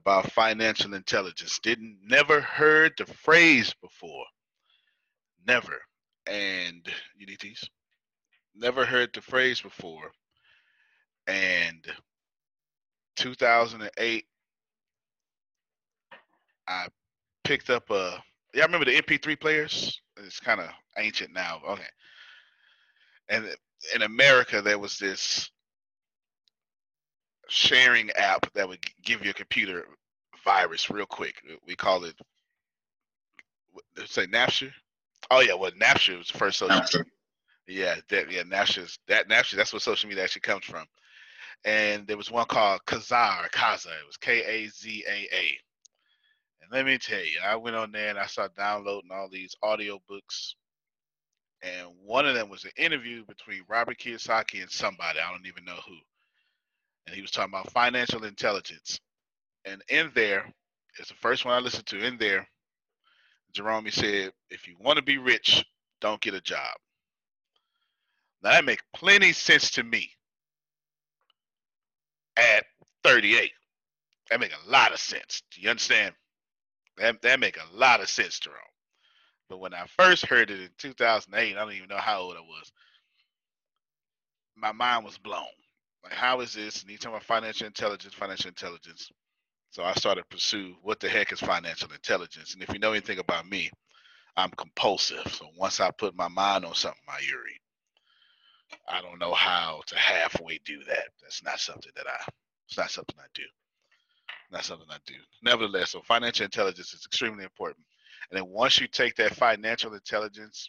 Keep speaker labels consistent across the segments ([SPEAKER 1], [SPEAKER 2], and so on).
[SPEAKER 1] About financial intelligence. Didn't never heard the phrase before. Never. And UDTs. Never heard the phrase before. And 2008 I picked up a yeah, I remember the MP3 players. It's kind of ancient now. Okay. And in America there was this sharing app that would give your computer virus real quick. We call it say Napster. Oh yeah, well Napster was the first social. Napster. Yeah, that, yeah, Napster's that Napster. That's what social media actually comes from. And there was one called Kazaa or Kaza. It was K A Z A A. And let me tell you, I went on there and I started downloading all these audio books. And one of them was an interview between Robert Kiyosaki and somebody. I don't even know who and he was talking about financial intelligence. And in there, it's the first one I listened to. In there, Jerome said, "If you want to be rich, don't get a job." Now that makes plenty sense to me. At 38, that make a lot of sense. Do you understand? That that make a lot of sense, Jerome. But when I first heard it in 2008, I don't even know how old I was. My mind was blown. Like, how is this? And he's talking about financial intelligence, financial intelligence. So I started to pursue what the heck is financial intelligence. And if you know anything about me, I'm compulsive. So once I put my mind on something, my Yuri, I don't know how to halfway do that. That's not something that I. It's not something I do. Not something I do. Nevertheless, so financial intelligence is extremely important. And then once you take that financial intelligence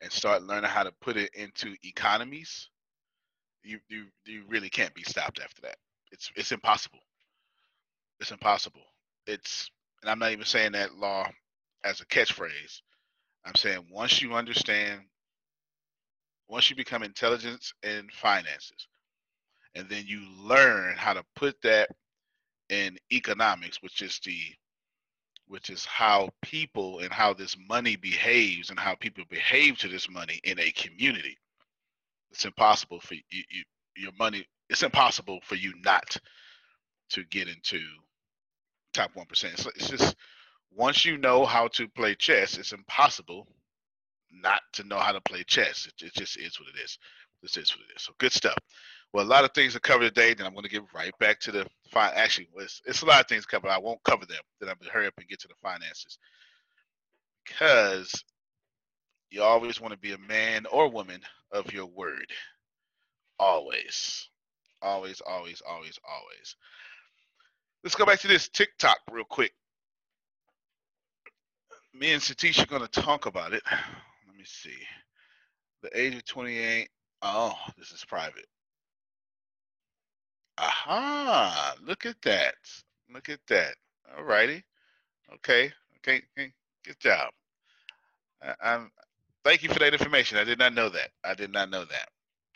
[SPEAKER 1] and start learning how to put it into economies, you you you really can't be stopped after that. It's it's impossible. It's impossible. It's and I'm not even saying that law as a catchphrase. I'm saying once you understand, once you become intelligence in finances, and then you learn how to put that in economics, which is the which is how people and how this money behaves and how people behave to this money in a community. It's impossible for you, you your money. It's impossible for you not to get into top one percent. It's, it's just once you know how to play chess, it's impossible not to know how to play chess. It, it just is what it is. This is what it is. So good stuff. Well, a lot of things to cover today. Then I'm going to get right back to the fine. Actually, it's, it's a lot of things covered. I won't cover them. Then I'm going to hurry up and get to the finances because you always want to be a man or woman of your word. Always, always, always, always, always. Let's go back to this TikTok real quick. Me and Satish are going to talk about it. Let me see. The age of 28. Oh, this is private. Aha, look at that. Look at that. All righty. Okay. Okay. Good job. I, I'm thank you for that information. I did not know that. I did not know that.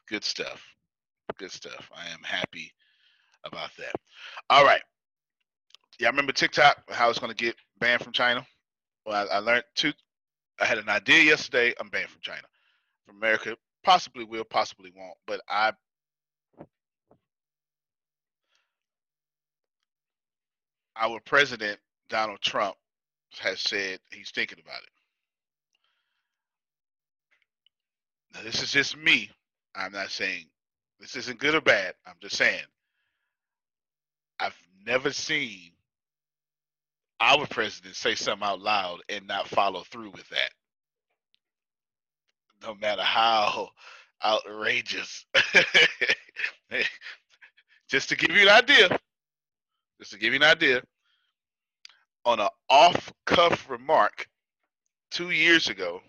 [SPEAKER 1] Good stuff. Good stuff. I am happy about that. All right. Yeah, I remember TikTok, how it's going to get banned from China. Well, I, I learned two. I had an idea yesterday. I'm banned from China. From America, possibly will, possibly won't. But I our president Donald Trump has said he's thinking about it. Now, this is just me. I'm not saying this isn't good or bad. I'm just saying I've never seen our president say something out loud and not follow through with that. No matter how outrageous. just to give you an idea, just to give you an idea, on an off cuff remark two years ago,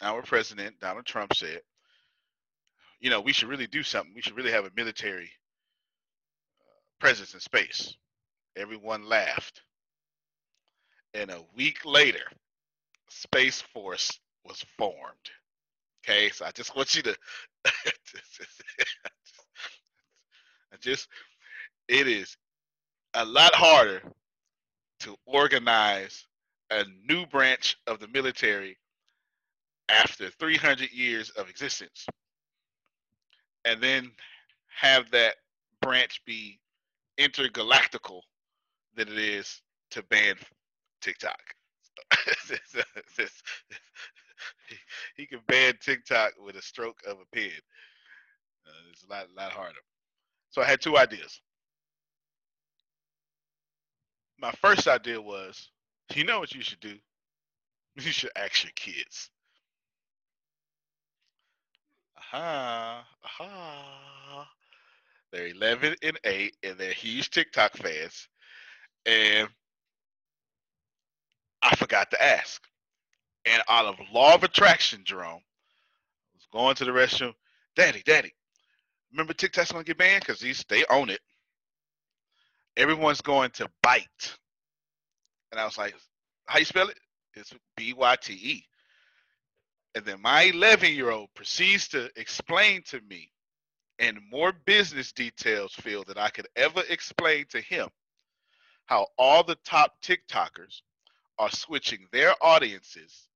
[SPEAKER 1] our president, Donald Trump, said, you know, we should really do something. We should really have a military uh, presence in space. Everyone laughed. And a week later, Space Force was formed. Okay, so I just want you to I just it is a lot harder to organize a new branch of the military after 300 years of existence and then have that branch be intergalactical than it is to ban TikTok. he can ban TikTok with a stroke of a pen. Uh, it's a lot, lot harder. So I had two ideas my first idea was, you know what you should do? You should ask your kids. Aha, aha. They're 11 and 8, and they're huge TikTok fans. And I forgot to ask. And out of law of attraction, Jerome, I was going to the restroom. Daddy, Daddy, remember TikTok's gonna get banned because these they own it everyone's going to bite. And I was like, how you spell it? It's B-Y-T-E. And then my 11 year old proceeds to explain to me in more business details, Phil, than I could ever explain to him how all the top TikTokers are switching their audiences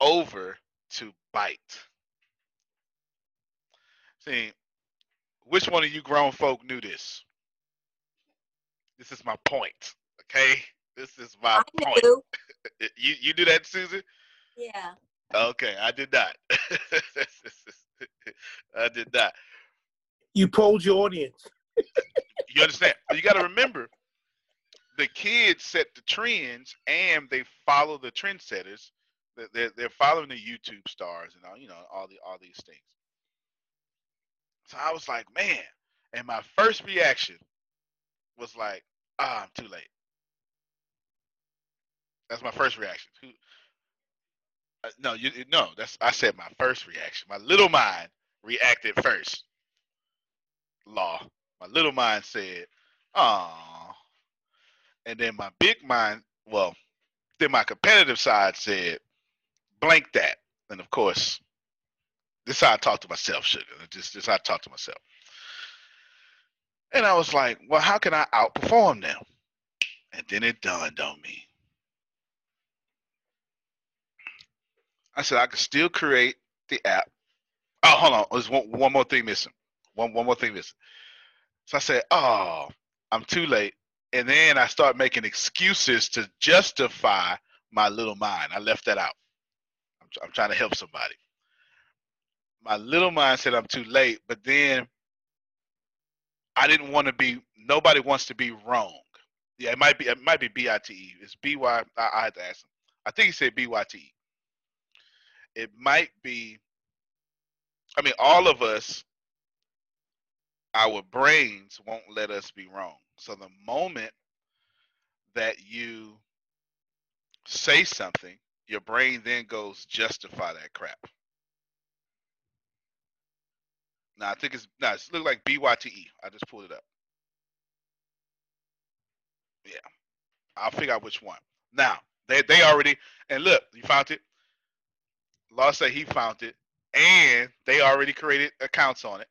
[SPEAKER 1] over to Byte. See, which one of you grown folk knew this? This is my point. Okay, this is my
[SPEAKER 2] I
[SPEAKER 1] point. you you do that, Susan?
[SPEAKER 2] Yeah.
[SPEAKER 1] Okay, I did not. I did not.
[SPEAKER 3] You polled your audience.
[SPEAKER 1] You understand? You got to remember, the kids set the trends and they follow the trendsetters. They're- They're following the YouTube stars and all you know all the all these things. So I was like, man, and my first reaction was like, ah, I'm too late. That's my first reaction. Uh, no, you no. That's I said my first reaction. My little mind reacted first. Law. My little mind said, "Ah," and then my big mind, well, then my competitive side said, "Blank that." And of course, this is how I talk to myself, sugar. This is how I talk to myself. And I was like, well, how can I outperform them? And then it dawned on me. I said I could still create the app. Oh, hold on. There's one, one more thing missing. One one more thing missing. So I said, oh, I'm too late. And then I start making excuses to justify my little mind. I left that out. I'm, I'm trying to help somebody. My little mind said I'm too late, but then I didn't want to be. Nobody wants to be wrong. Yeah, it might be. It might be B I T E. It's B Y. I, I had to ask him. I think he said B Y T E. It might be. I mean, all of us, our brains won't let us be wrong. So the moment that you say something, your brain then goes justify that crap. Now I think it's no, it's look like B Y T E. I just pulled it up. Yeah, I'll figure out which one. Now they they already and look, you found it. Law said he found it, and they already created accounts on it,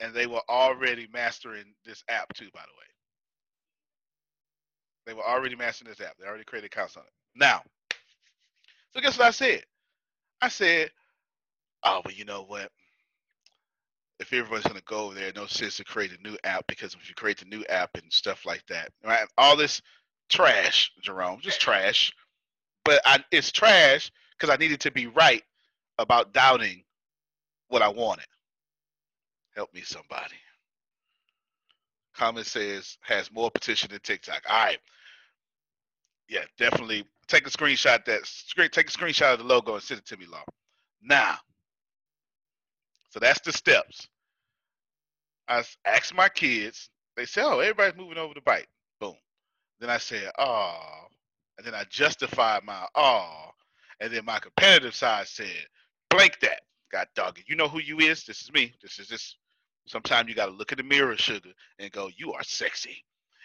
[SPEAKER 1] and they were already mastering this app too. By the way, they were already mastering this app. They already created accounts on it. Now, so guess what I said? I said, "Oh, well, you know what? if everyone's going to go over there, no sense to create a new app because if you create the new app and stuff like that, right? All this trash, Jerome, just trash. But I, it's trash because I needed to be right about doubting what I wanted. Help me, somebody. Comment says has more petition than TikTok. All right. Yeah, definitely take a screenshot that screen take a screenshot of the logo and send it to me, Law. Now, so that's the steps. I asked my kids. They said, "Oh, everybody's moving over to Byte." Boom. Then I said, "Oh," and then I justified my "oh," and then my competitive side said, "Blank that." God dog it. You know who you is? This is me. This is this. Sometimes you got to look in the mirror, sugar, and go, "You are sexy,"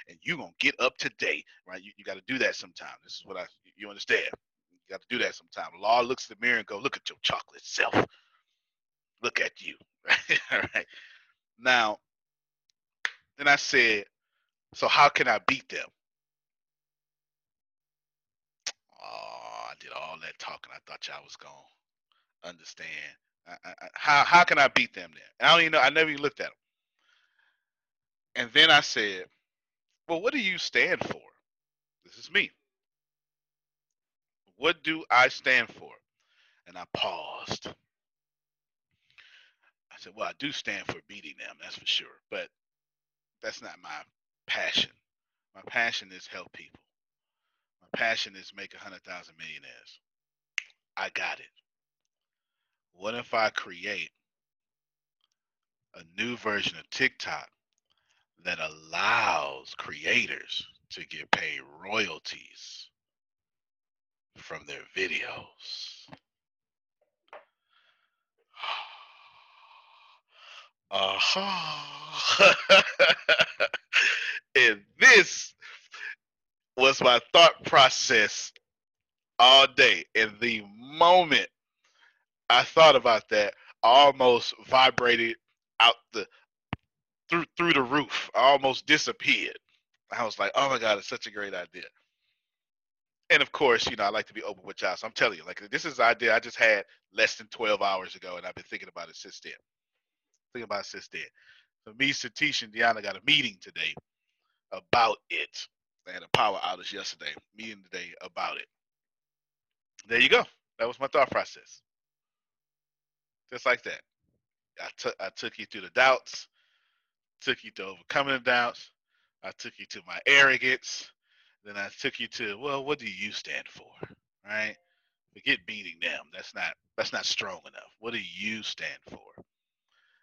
[SPEAKER 1] and you gonna get up to date, right? You, you got to do that sometime. This is what I. You understand? You got to do that sometime. Law looks in the mirror and go, "Look at your chocolate self." look at you. All right. Now, then I said, so how can I beat them? Oh, I did all that talking. I thought y'all was going understand. I, I, I- how, how can I beat them then? I don't even know. I never even looked at them. And then I said, well, what do you stand for? This is me. What do I stand for? And I paused. I said, well, I do stand for beating them, that's for sure. But that's not my passion. My passion is help people. My passion is make a hundred thousand millionaires. I got it. What if I create a new version of TikTok that allows creators to get paid royalties from their videos? Uh-huh. and this was my thought process all day. And the moment I thought about that, I almost vibrated out the through through the roof. I almost disappeared. I was like, oh my god, it's such a great idea. And of course, you know, I like to be open with y'all. So I'm telling you, like this is an idea I just had less than 12 hours ago, and I've been thinking about it since then. Thinking about it since then. So me, Satish, and Deanna got a meeting today about it. They had a power outage yesterday. Meeting today about it. There you go. That was my thought process. Just like that. I took I took you through the doubts, took you to overcoming the doubts, I took you to my arrogance, then I took you to, well, what do you stand for? Right? Forget beating them. That's not that's not strong enough. What do you stand for?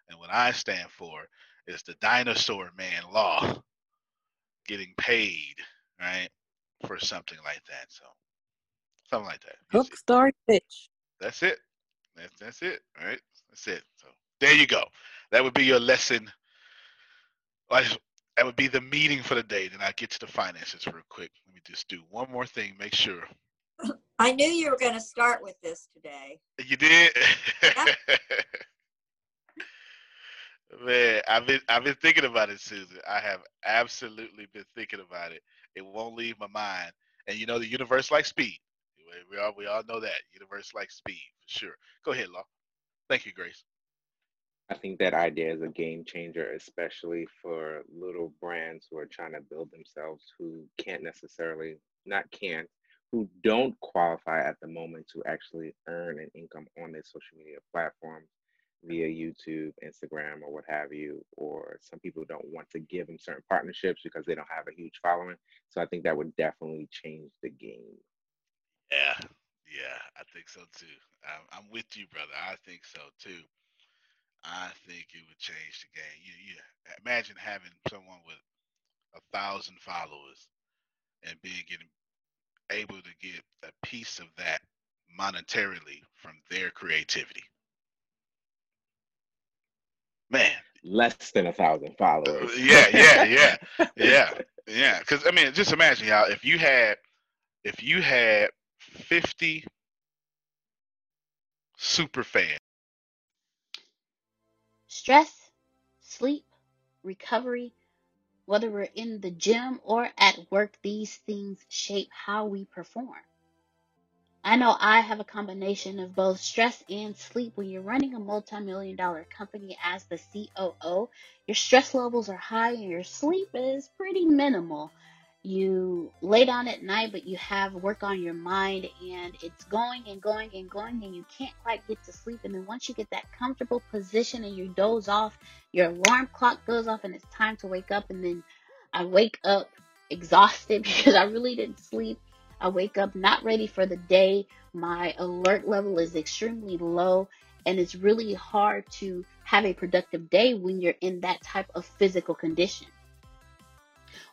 [SPEAKER 1] And what I stand for is the dinosaur man law getting paid, right? For something like that. So something like that.
[SPEAKER 4] Hook, story, pitch.
[SPEAKER 1] That's it. That's that's it. All right. That's it. So there you go. That would be your lesson. That would be the meeting for the day. Then I get to the finances real quick. Let me just do one more thing. Make sure.
[SPEAKER 2] I knew you were going to start with this today.
[SPEAKER 1] You did. Man, I've been I've been thinking about it, Susan. I have absolutely been thinking about it. It won't leave my mind. And you know, the universe likes speed. We all we all know that universe likes speed for sure. Go ahead, Law. Thank you, Grace.
[SPEAKER 5] I think that idea is a game changer, especially for little brands who are trying to build themselves who can't necessarily, not can, who don't qualify at the moment to actually earn an income on their social media platforms via YouTube, Instagram, or what have you. Or some people don't want to give them certain partnerships because they don't have a huge following. So I think that would definitely change the game.
[SPEAKER 1] Yeah, yeah, I think so too. I'm, I'm with you, brother. I think so too. I think it would change the game. You, you imagine having someone with a thousand followers and being getting able to get a piece of that monetarily from their creativity. Man,
[SPEAKER 5] less than a thousand followers.
[SPEAKER 1] Uh, yeah, yeah, yeah, yeah, yeah. Because I mean, just imagine y'all if you had if you had 50 super fans.
[SPEAKER 6] Stress, sleep, recovery, whether we're in the gym or at work, these things shape how we perform. I know I have a combination of both stress and sleep. When you're running a multi million dollar company as the COO, your stress levels are high and your sleep is pretty minimal you lay down at night, but you have work on your mind and it's going and going and going, and you can't quite get to sleep. And then once you get that comfortable position and you doze off, your alarm clock goes off and it's time to wake up. And then I wake up exhausted because I really didn't sleep. I wake up not ready for the day. My alert level is extremely low, and it's really hard to have a productive day when you're in that type of physical condition.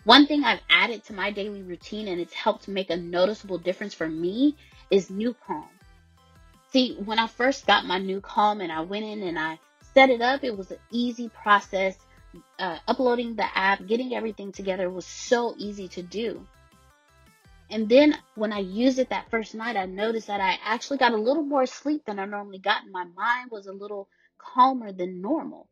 [SPEAKER 6] One thing I've added to my daily routine and it's helped make a noticeable difference for me is New Calm. See, when I first got my NuCalm and I went in and I set it up, it was an easy process. Uh, uploading the app, getting everything together was so easy to do. And then when I used it that first night, I noticed that I actually got a little more sleep than I normally got, and my mind was a little calmer than normal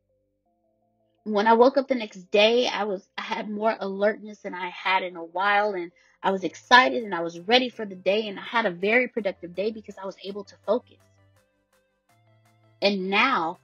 [SPEAKER 6] when I woke up the next day, I was I had more alertness than I had in a while and I was excited and I was ready for the day and I had a very productive day because I was able to focus. And now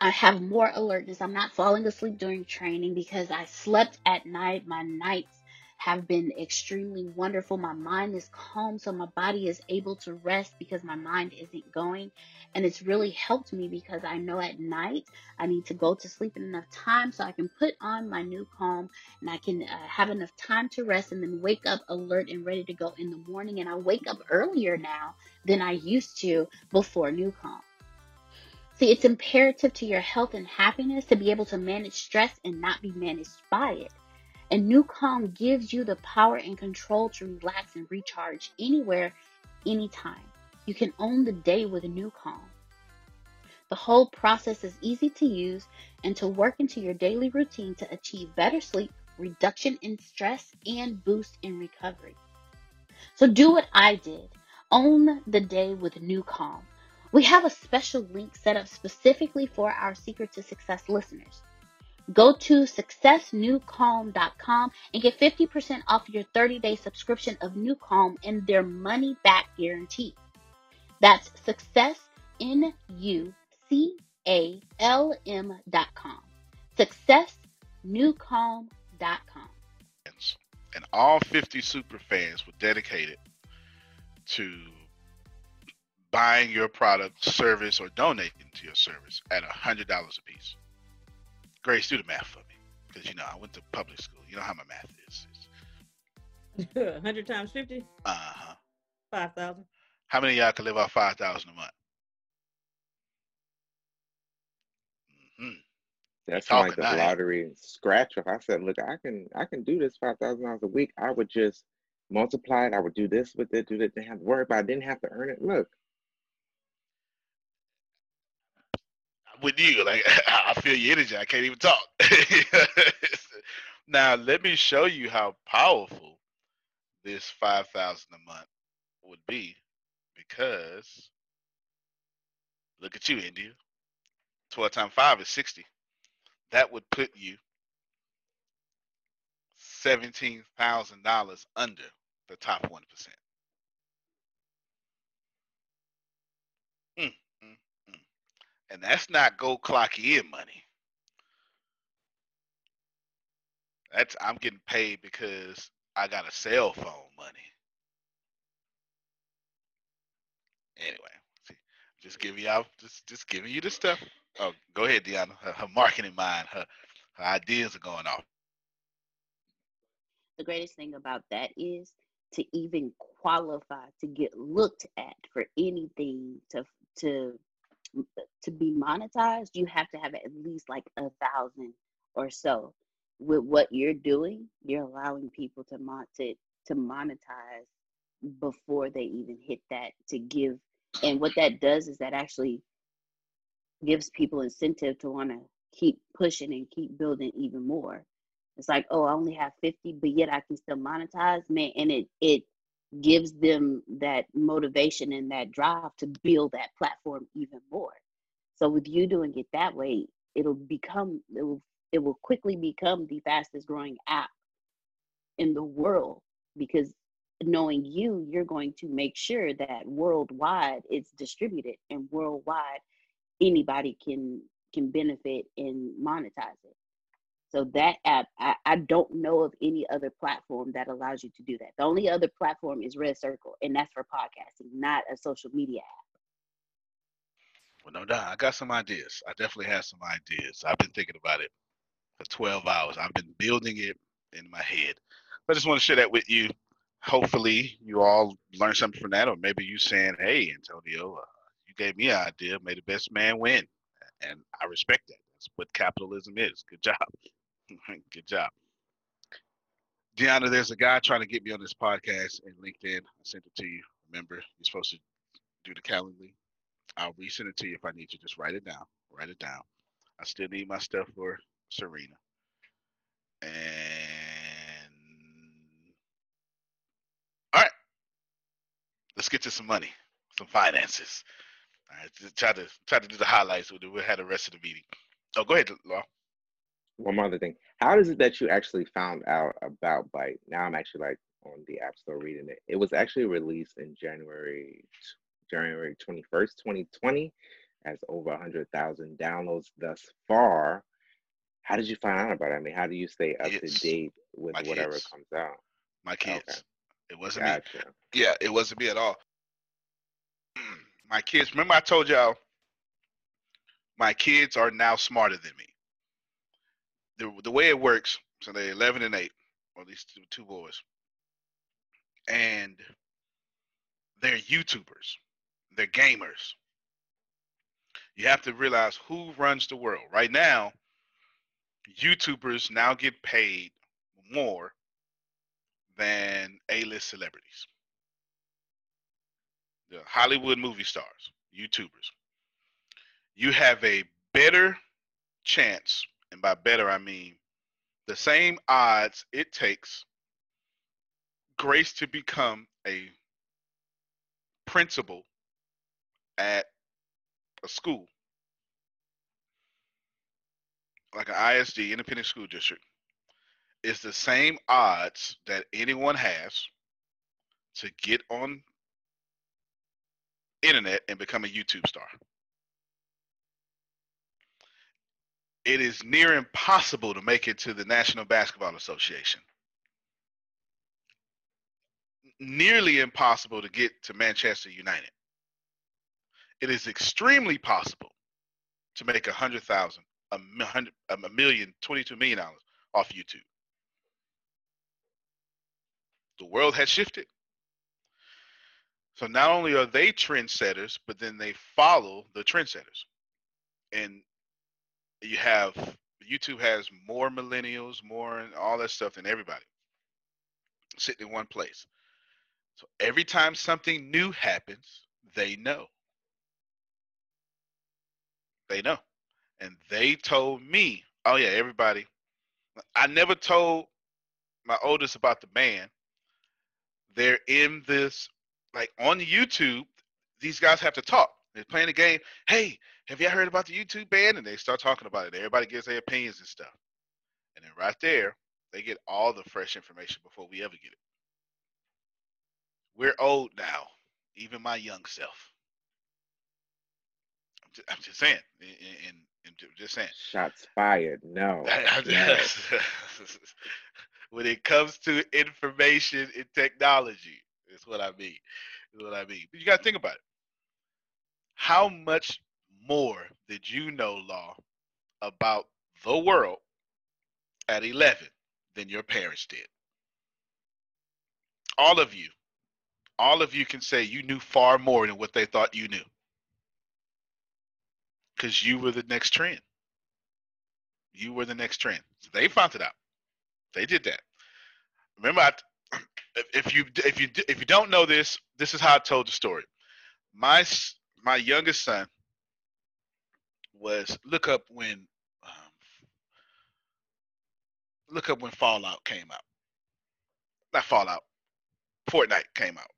[SPEAKER 6] I have more alertness. I'm not falling asleep during training because I slept at night. My nights have been extremely wonderful. My mind is calm, so my body is able to rest because my mind isn't going. And it's really helped me because I know at night I need to go to sleep in enough time so I can put on my new calm and I can uh, have enough time to rest and then wake up alert and ready to go in the morning. And I wake up earlier now than I used to before NuCalm. See, it's imperative to your health and happiness to be able to manage stress and not be managed by it. And NuCalm gives you the power and control to relax and recharge anywhere, anytime. You can own the day with NuCalm. The whole process is easy to use and to work into your daily routine to achieve better sleep, reduction in stress, and boost in recovery. So do what I did. Own the day with NuCalm. We have a special link set up specifically for our Secret to Success listeners. Go to successnucalm.com and get 50% off your 30 day subscription of NuCalm and their money back guarantee. That's successnucalm.com. Successnewcalm.com.
[SPEAKER 1] And all 50 super fans were dedicated to buying your product, service, or donating to your service at $100 a piece. Grace, do the math for me. Because, you know, I went to public school. You know how my math is.
[SPEAKER 7] It's... 100 times 50?
[SPEAKER 1] Uh huh.
[SPEAKER 7] 5,000.
[SPEAKER 1] How many y'all can live off 5000 a month? Mm-hmm.
[SPEAKER 5] That's like the lottery scratch off. I said, look, I can I can do this five thousand dollars a week. I would just multiply it. I would do this with it, do that. Didn't have to worry about. It. I didn't have to earn it. Look,
[SPEAKER 1] with you. Like I feel your energy. I can't even talk. now let me show you how powerful this five thousand a month would be, because look at you, India. Twelve times five is sixty. That would put you seventeen thousand dollars under the top one percent. And that's not go clock in money. That's I'm getting paid because I got a cell phone money. Anyway, see, just giving y'all just just giving you the stuff. Oh, go ahead, Deanna. Her, her marketing mind, her her ideas are going off.
[SPEAKER 6] The greatest thing about that is to even qualify to get looked at for anything to to to be monetized, you have to have at least like a thousand or so. With what you're doing, you're allowing people to mon- to, to monetize before they even hit that to give. And what that does is that actually gives people incentive to want to keep pushing and keep building even more. It's like, oh, I only have 50, but yet I can still monetize, man. And it it gives them that motivation and that drive to build that platform even more. So with you doing it that way, it'll become it will it will quickly become the fastest growing app in the world because knowing you, you're going to make sure that worldwide it's distributed and worldwide anybody can can benefit and monetize it. So that app, I, I don't know of any other platform that allows you to do that. The only other platform is Red Circle, and that's for podcasting, not a social media app.
[SPEAKER 1] Well, no doubt. I got some ideas. I definitely have some ideas. I've been thinking about it for 12 hours. I've been building it in my head. I just want to share that with you. Hopefully, you all learn something from that, or maybe you saying, "Hey, Antonio, uh, you gave me an idea. May the best man win," and I respect that. That's what capitalism is. Good job. Good job. Deanna, there's a guy trying to get me on this podcast and LinkedIn. I sent it to you. Remember, you're supposed to do the Calendly. I'll resend it to you if I need to. Just write it down. Write it down. I still need my stuff for Serena. And all right, let's get to some money, some finances. All right, try to try to do the highlights. We'll have the rest of the meeting. Oh, go ahead, Law
[SPEAKER 5] one more other thing. How is it that you actually found out about Byte? Now I'm actually like on the App Store reading it. It was actually released in January January 21st, 2020, as over 100,000 downloads thus far. How did you find out about it? I mean, how do you stay up to date with
[SPEAKER 1] My
[SPEAKER 5] whatever
[SPEAKER 1] kids.
[SPEAKER 5] comes out?
[SPEAKER 1] My kids.
[SPEAKER 5] Okay.
[SPEAKER 1] It wasn't
[SPEAKER 5] Gotcha.
[SPEAKER 1] me. Yeah, it wasn't me at all. My kids. Remember, I told y'all my kids are now smarter than me. The the way it works. So they're 11 and 8, or these two, two boys, and they're YouTubers. They're gamers. You have to realize who runs the world. Right now, YouTubers now get paid more than A-list celebrities. The Hollywood movie stars, YouTubers. You have a better chance, and by better I mean the same odds it takes Grace to become a principal at a school, like an ISD, independent school district, is the same odds that anyone has to get on internet and become a YouTube star. It is near impossible to make it to the National Basketball Association. Nearly impossible to get to Manchester United. It is extremely possible to make a hundred thousand, a hundred, a million, twenty-two million dollars off YouTube. The world has shifted. So not only are they trendsetters, but then they follow the trendsetters. And you have YouTube has more millennials, more and all that stuff than everybody sitting in one place. So every time something new happens, they know. They know. And they told me, oh yeah, everybody. I never told my oldest about the band. They're in this like on YouTube, these guys have to talk. They're playing the game. Hey, have you heard about the YouTube band? And they start talking about it. Everybody gives their opinions and stuff. And then right there, they get all the fresh information before we ever get it. We're old now, even my young self. I'm just, I'm just saying, and, and, just saying.
[SPEAKER 5] Shots fired. No. no.
[SPEAKER 1] when it comes to information and technology, is what I mean. Is what I mean. But you got to think about it. How much more did you know, Law, about the world at 11 than your parents did? All of you, all of you can say you knew far more than what they thought you knew. Because you were the next trend. You were the next trend. So they found it out. They did that. Remember, I, if you if you if you don't know this, this is how I told the story. My my youngest son was look up when um, look up when Fallout came out. Not Fallout, Fortnite came out.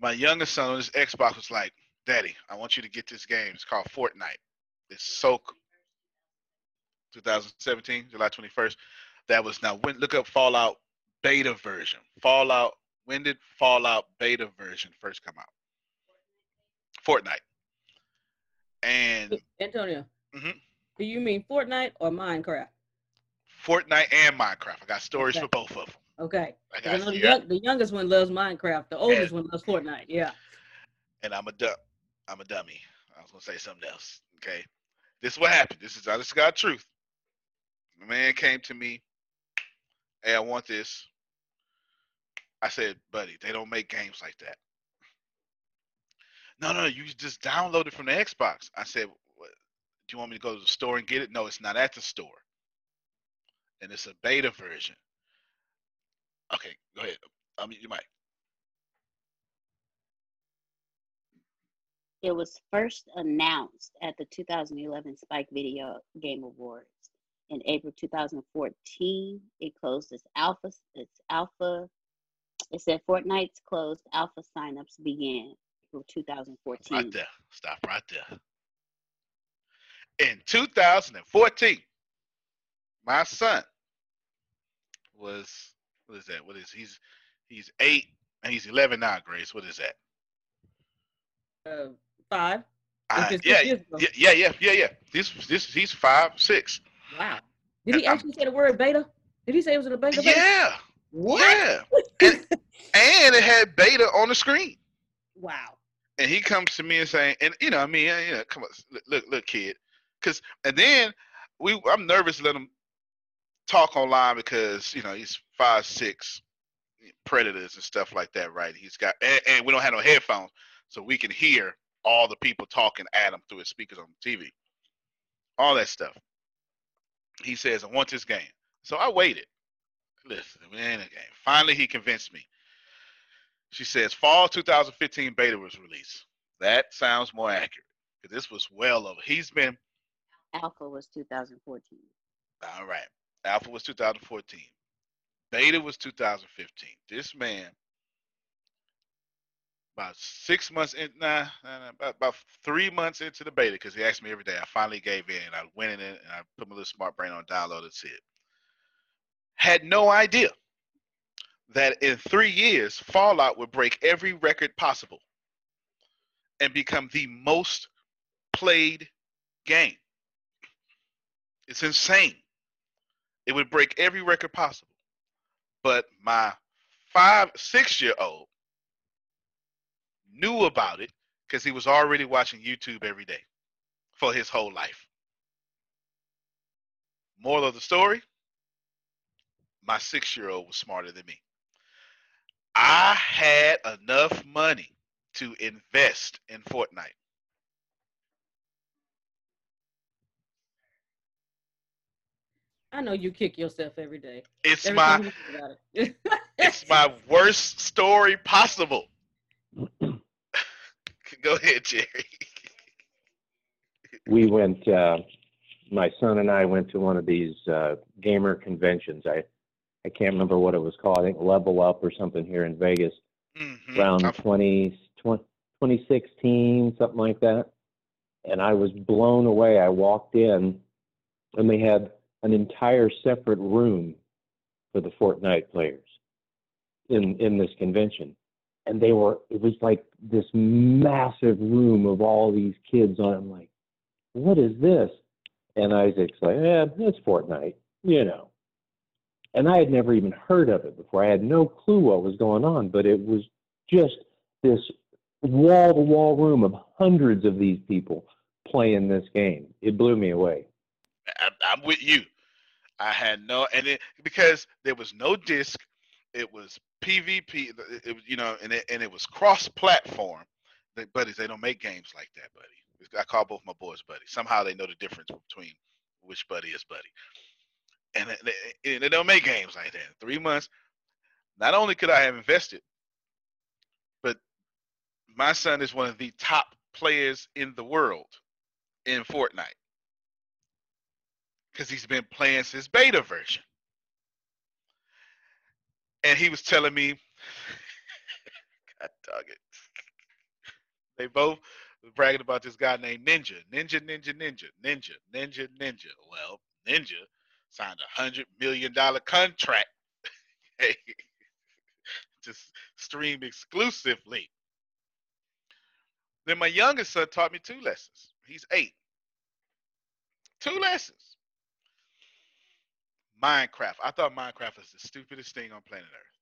[SPEAKER 1] My youngest son on his Xbox was like, "Daddy, I want you to get this game. It's called Fortnite. It's so." 2017, July 21st. That was now. When look up Fallout beta version. Fallout. When did Fallout beta version first come out? Fortnite. And
[SPEAKER 7] Antonio,
[SPEAKER 1] Mhm.
[SPEAKER 7] do you mean Fortnite or Minecraft?
[SPEAKER 1] Fortnite and Minecraft. I got stories
[SPEAKER 7] Okay.
[SPEAKER 1] for both of them.
[SPEAKER 7] Okay.
[SPEAKER 1] I got
[SPEAKER 7] know the,
[SPEAKER 1] yeah.
[SPEAKER 7] young, the youngest one loves Minecraft. The oldest one loves Fortnite. Yeah.
[SPEAKER 1] and I'm a du- I'm a dummy. I was gonna say something else. Okay, this is what happened. This is this is God truth. The man came to me. Hey, I want this. I said, buddy, they don't make games like that. No, no, you just download it from the Xbox. I said, what, do you want me to go to the store and get it? No, it's not at the store. And it's a beta version. Okay, go ahead. I mean, you might.
[SPEAKER 6] It was first announced at the 2011 Spike Video Game Awards. In April 2014, it closed its alpha. Its alpha. It said Fortnite's closed alpha signups began April 2014.
[SPEAKER 1] Right there. Stop right there. In 2014, my son was what is that? What is he's he's eight and he's 11 now. Grace, what is that?
[SPEAKER 7] Uh, five.
[SPEAKER 1] Uh, yeah,
[SPEAKER 7] six years ago.
[SPEAKER 1] yeah, yeah, yeah, yeah, yeah. This this he's five, six.
[SPEAKER 7] Wow. Did he actually say the word beta? Did he say it was in a beta? beta?
[SPEAKER 1] Yeah,
[SPEAKER 7] What?
[SPEAKER 1] yeah. And, and it had beta on the screen.
[SPEAKER 7] Wow.
[SPEAKER 1] And he comes to me and saying, and you know, I mean, yeah, yeah, come on, look, look, look kid, because and then we, I'm nervous to let him talk online because you know he's five six, predators and stuff like that, right? He's got, and, and we don't have no headphones, so we can hear all the people talking at him through his speakers on the TV, all that stuff. He says, I want this game, so I waited. Listen, we ain't a game. Finally, he convinced me. She says fall 2015 beta was released. That sounds more accurate because this was well over. He's been
[SPEAKER 6] Alpha was 2014.
[SPEAKER 1] all right. Alpha was 2014. Beta was 2015. This man, about six months in, nah, nah, nah, about, about three months into the beta, because he asked me every day. I finally gave in. I went in and I put my little smart brain on download. That's it. Had no idea that in three years, Fallout would break every record possible and become the most played game. It's insane. It would break every record possible. But my five, six year old knew about it because he was already watching YouTube every day for his whole life. Moral of the story my six year old was smarter than me. I had enough money to invest in Fortnite.
[SPEAKER 7] I know you kick yourself every day.
[SPEAKER 1] It's
[SPEAKER 7] Every
[SPEAKER 1] my
[SPEAKER 7] time you think about it.
[SPEAKER 1] it's my worst story possible. Go ahead, Jerry.
[SPEAKER 8] we went uh my son and I went to one of these uh gamer conventions. I I can't remember what it was called. I think Level Up or something here in Vegas
[SPEAKER 1] Mhm.
[SPEAKER 8] around
[SPEAKER 1] I've-
[SPEAKER 8] 20, 20 2016, something like that. And I was blown away. I walked in and they had an entire separate room for the Fortnite players in in this convention. And they were it was like this massive room of all these kids on. I'm like, what is this? And Isaac's like, yeah, it's Fortnite, you know. And I had never even heard of it before. I had no clue what was going on, but it was just this wall to wall room of hundreds of these people playing this game. It blew me away.
[SPEAKER 1] I'm with you. I had no, and it because there was no disc, it was PvP. It, was you know, and it and it was cross-platform. The buddies, they don't make games like that, buddy. I call both my boys buddy. Somehow they know the difference between which buddy is buddy, and they, they, don't make games like that. Three months. Not only could I have invested, but my son is one of the top players in the world in Fortnite because he's been playing since beta version. And he was telling me, God dog it. They both bragging about this guy named Ninja. Ninja, Ninja, Ninja, Ninja, Ninja, Ninja. Well, Ninja signed a hundred million dollar contract to stream exclusively. Then my youngest son taught me two lessons. He's eight. Two lessons. Minecraft. I thought Minecraft was the stupidest thing on planet Earth.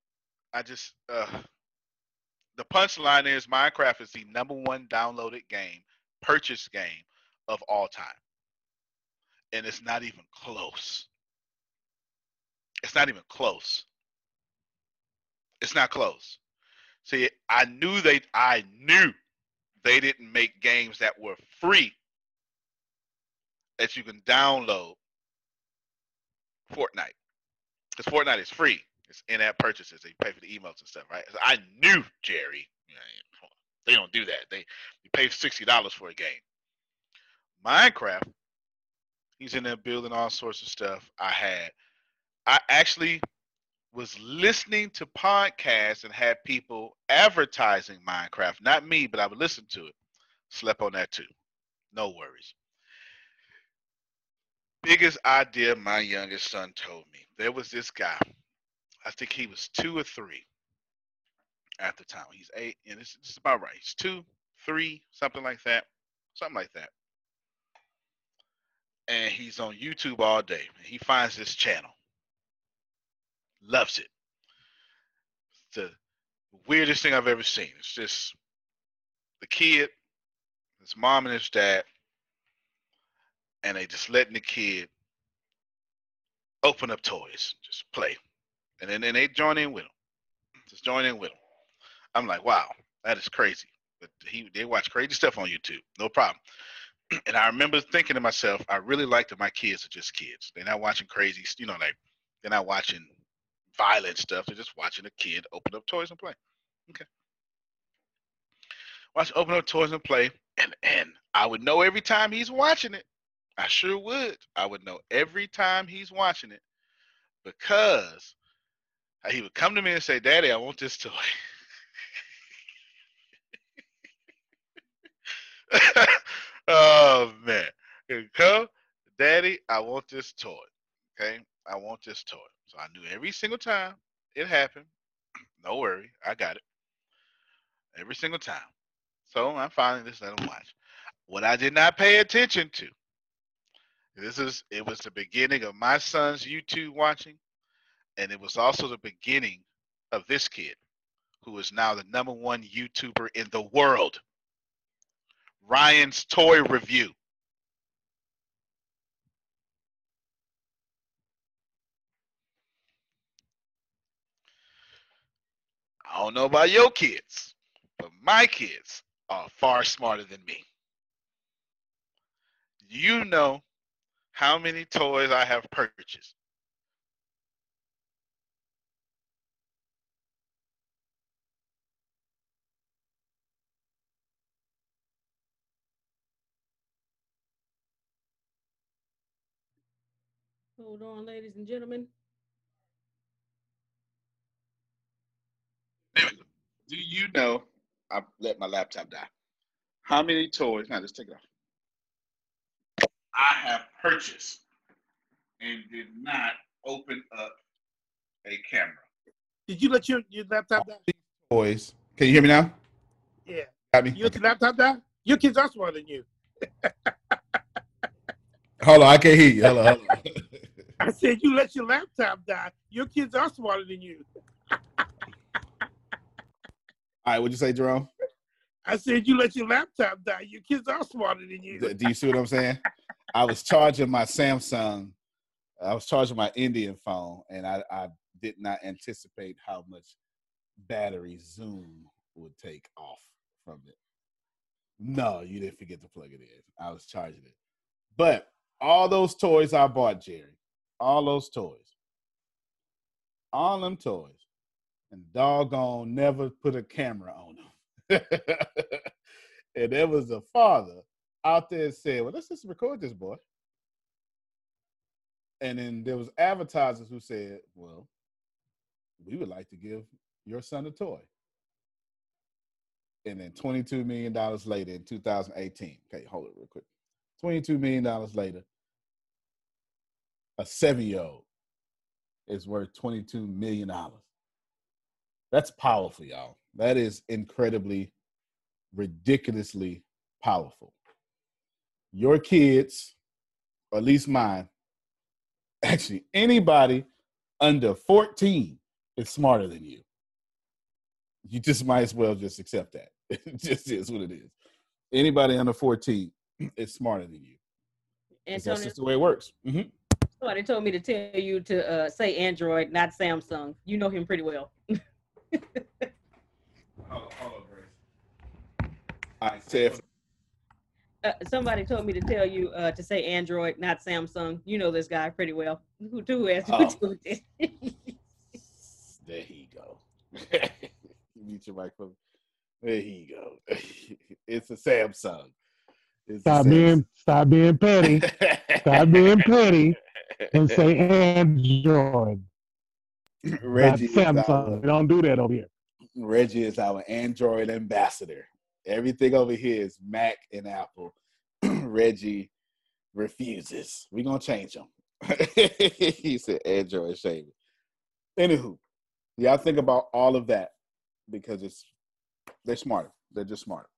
[SPEAKER 1] I just uh the punchline is Minecraft is the number one downloaded game, purchase game of all time. And it's not even close. It's not even close. It's not close. See, I knew they I knew they didn't make games that were free that you can download Fortnite. Because Fortnite is free. It's in-app purchases. They pay for the emotes and stuff, right? So I knew Jerry. They don't do that. They you pay sixty dollars for a game. Minecraft. He's in there building all sorts of stuff. I had. I actually was listening to podcasts and had people advertising Minecraft. Not me, but I would listen to it. Slept on that too. No worries biggest idea my youngest son told me. There was this guy. I think he was two or three at the time. He's eight, and this is about right. He's two, three, something like that. Something like that. And he's on YouTube all day. He finds this channel. Loves it. The weirdest thing I've ever seen. It's just the kid, his mom and his dad, and they just letting the kid open up toys, just play, and then, then they join in with him, just join in with him. I'm like, wow, that is crazy. But he they watch crazy stuff on YouTube, no problem. And I remember thinking to myself, I really like that my kids are just kids. They're not watching crazy, you know, like they're not watching violent stuff. They're just watching a kid open up toys and play. Okay. Watch open up toys and play, and and I would know every time he's watching it. I sure would. I would know every time he's watching it because he would come to me and say, Daddy, I want this toy. oh man. here Go, Daddy, I want this toy. Okay. I want this toy. I knew every single time it happened. No worry, I got it. Every single time. So I'm finally just let him watch. What I did not pay attention to. This is it was the beginning of my son's YouTube watching, and it was also the beginning of this kid, who is now the number one YouTuber in the world. Ryan's toy review. I don't know about your kids, but my kids are far smarter than me. You know how many toys I have purchased.
[SPEAKER 7] Hold on, ladies and gentlemen.
[SPEAKER 1] Do you know? I let my laptop die. How many toys? Now let's take it off. I have purchased and did not open up a camera.
[SPEAKER 3] Did you let your, your laptop die?
[SPEAKER 1] Toys. Can you hear me now?
[SPEAKER 3] Yeah.
[SPEAKER 1] Got me.
[SPEAKER 3] You let your laptop die? Your kids are smarter than you.
[SPEAKER 1] Hold on, I can't hear you. Hold on, hold on.
[SPEAKER 3] I said you let your laptop die. Your kids are smarter than you.
[SPEAKER 1] All right, what'd you say, Jerome?
[SPEAKER 3] I said you let your laptop die. Your kids are smarter than you.
[SPEAKER 1] Do do you see what I'm saying? I was charging my Samsung. I was charging my Indian phone, and I, I did not anticipate how much battery Zoom would take off from it. No, you didn't forget to plug it in. I was charging it. But all those toys I bought, Jerry, all those toys, all them toys, and doggone never put a camera on him. and there was a father out there said, "Well, let's just record this boy." And then there was advertisers who said, "Well, we would like to give your son a toy." And then twenty-two million dollars later, in 2018, okay, hold it real quick. Twenty-two million dollars later, a seven-year-old is worth twenty-two million dollars. That's powerful, y'all. That is incredibly, ridiculously powerful. Your kids, or at least mine, actually anybody under 14 is smarter than you. You just might as well just accept that. It just is what it is. Anybody under 14 is smarter than you. 'Cause That's just the way it works. hmm
[SPEAKER 7] somebody told me to tell you to uh, say Android, not Samsung. You know him pretty well.
[SPEAKER 1] I said
[SPEAKER 7] Uh, somebody told me to tell you uh, to say Android, not Samsung. You know this guy pretty well. Who, who asked you
[SPEAKER 1] Oh.
[SPEAKER 7] to do this?
[SPEAKER 1] There he go. Mute your microphone. There he go. it's a Samsung. It's a
[SPEAKER 9] Stop
[SPEAKER 1] Samsung.
[SPEAKER 9] being stop being petty. Stop being petty and say Android.
[SPEAKER 1] Reggie is,
[SPEAKER 9] Samsung.
[SPEAKER 1] our,
[SPEAKER 9] We don't do that over here.
[SPEAKER 1] Reggie is our Android ambassador. Everything over here is Mac and Apple. Reggie refuses. We're gonna change him. he said Android shame. Anywho, y'all think about all of that because it's they're smarter. They're just smarter.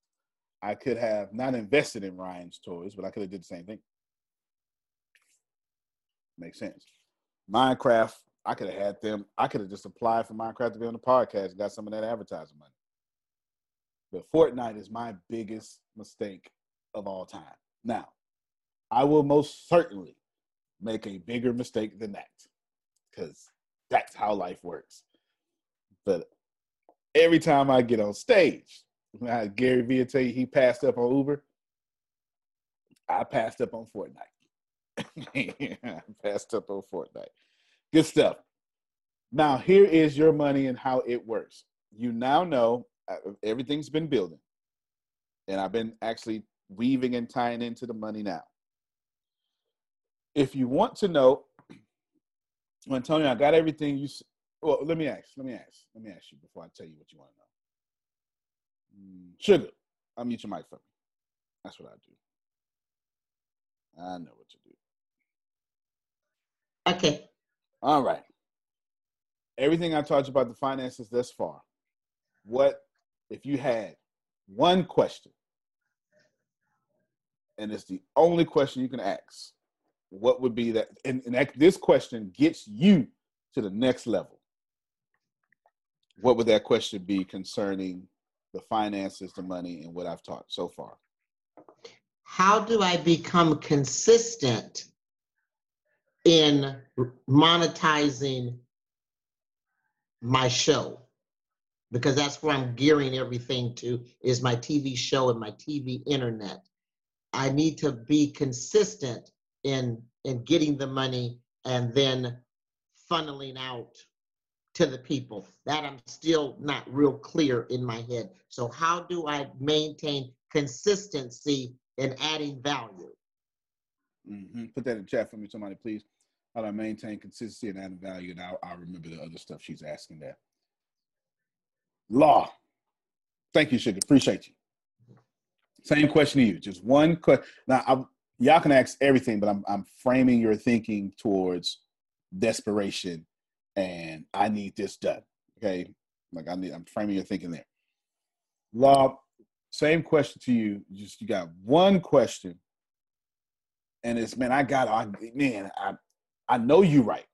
[SPEAKER 1] I could have not invested in Ryan's toys, but I could have did the same thing. Makes sense. Minecraft, I could have had them. I could have just applied for Minecraft to be on the podcast and got some of that advertising money. But Fortnite is my biggest mistake of all time. Now, I will most certainly make a bigger mistake than that because that's how life works. But every time I get on stage, Gary Vee tell you he passed up on Uber, I passed up on Fortnite. I passed up on Fortnite. Good stuff. Now, here is your money and how it works. You now know uh, everything's been building, and I've been actually weaving and tying into the money now. If you want to know, Antonio, I got everything you. Well, let me ask. Let me ask. Let me ask you before I tell you what you want to know. Mm, Sugar, unmute your mic for me. That's what I do. I know what to do.
[SPEAKER 10] Okay.
[SPEAKER 1] All right. Everything I taught you about the finances thus far. What if you had one question, and it's the only question you can ask? What would be that? And, and that, this question gets you to the next level. What would that question be concerning the finances, the money, and what I've taught so far?
[SPEAKER 10] How do I become consistent in monetizing my show? Because that's where I'm gearing everything to is my TV show and my TV internet. I need to be consistent in in getting the money and then funneling out to the people. That I'm still not real clear in my head. So how do I maintain consistency in adding value?
[SPEAKER 1] Hmm Put that in chat for me, somebody, please. How do I maintain consistency and adding value? And I'll, I'll remember the other stuff she's asking there. Law. Thank you, Sugar. Appreciate you. Same question to you. Just one question. Now, I, y'all can ask everything, but I'm, I'm framing your thinking towards desperation and I need this done. Okay. Like I need, I'm framing your thinking there. Law, same question to you. Just you got one question, and it's man, I got, I man, I, I know you right,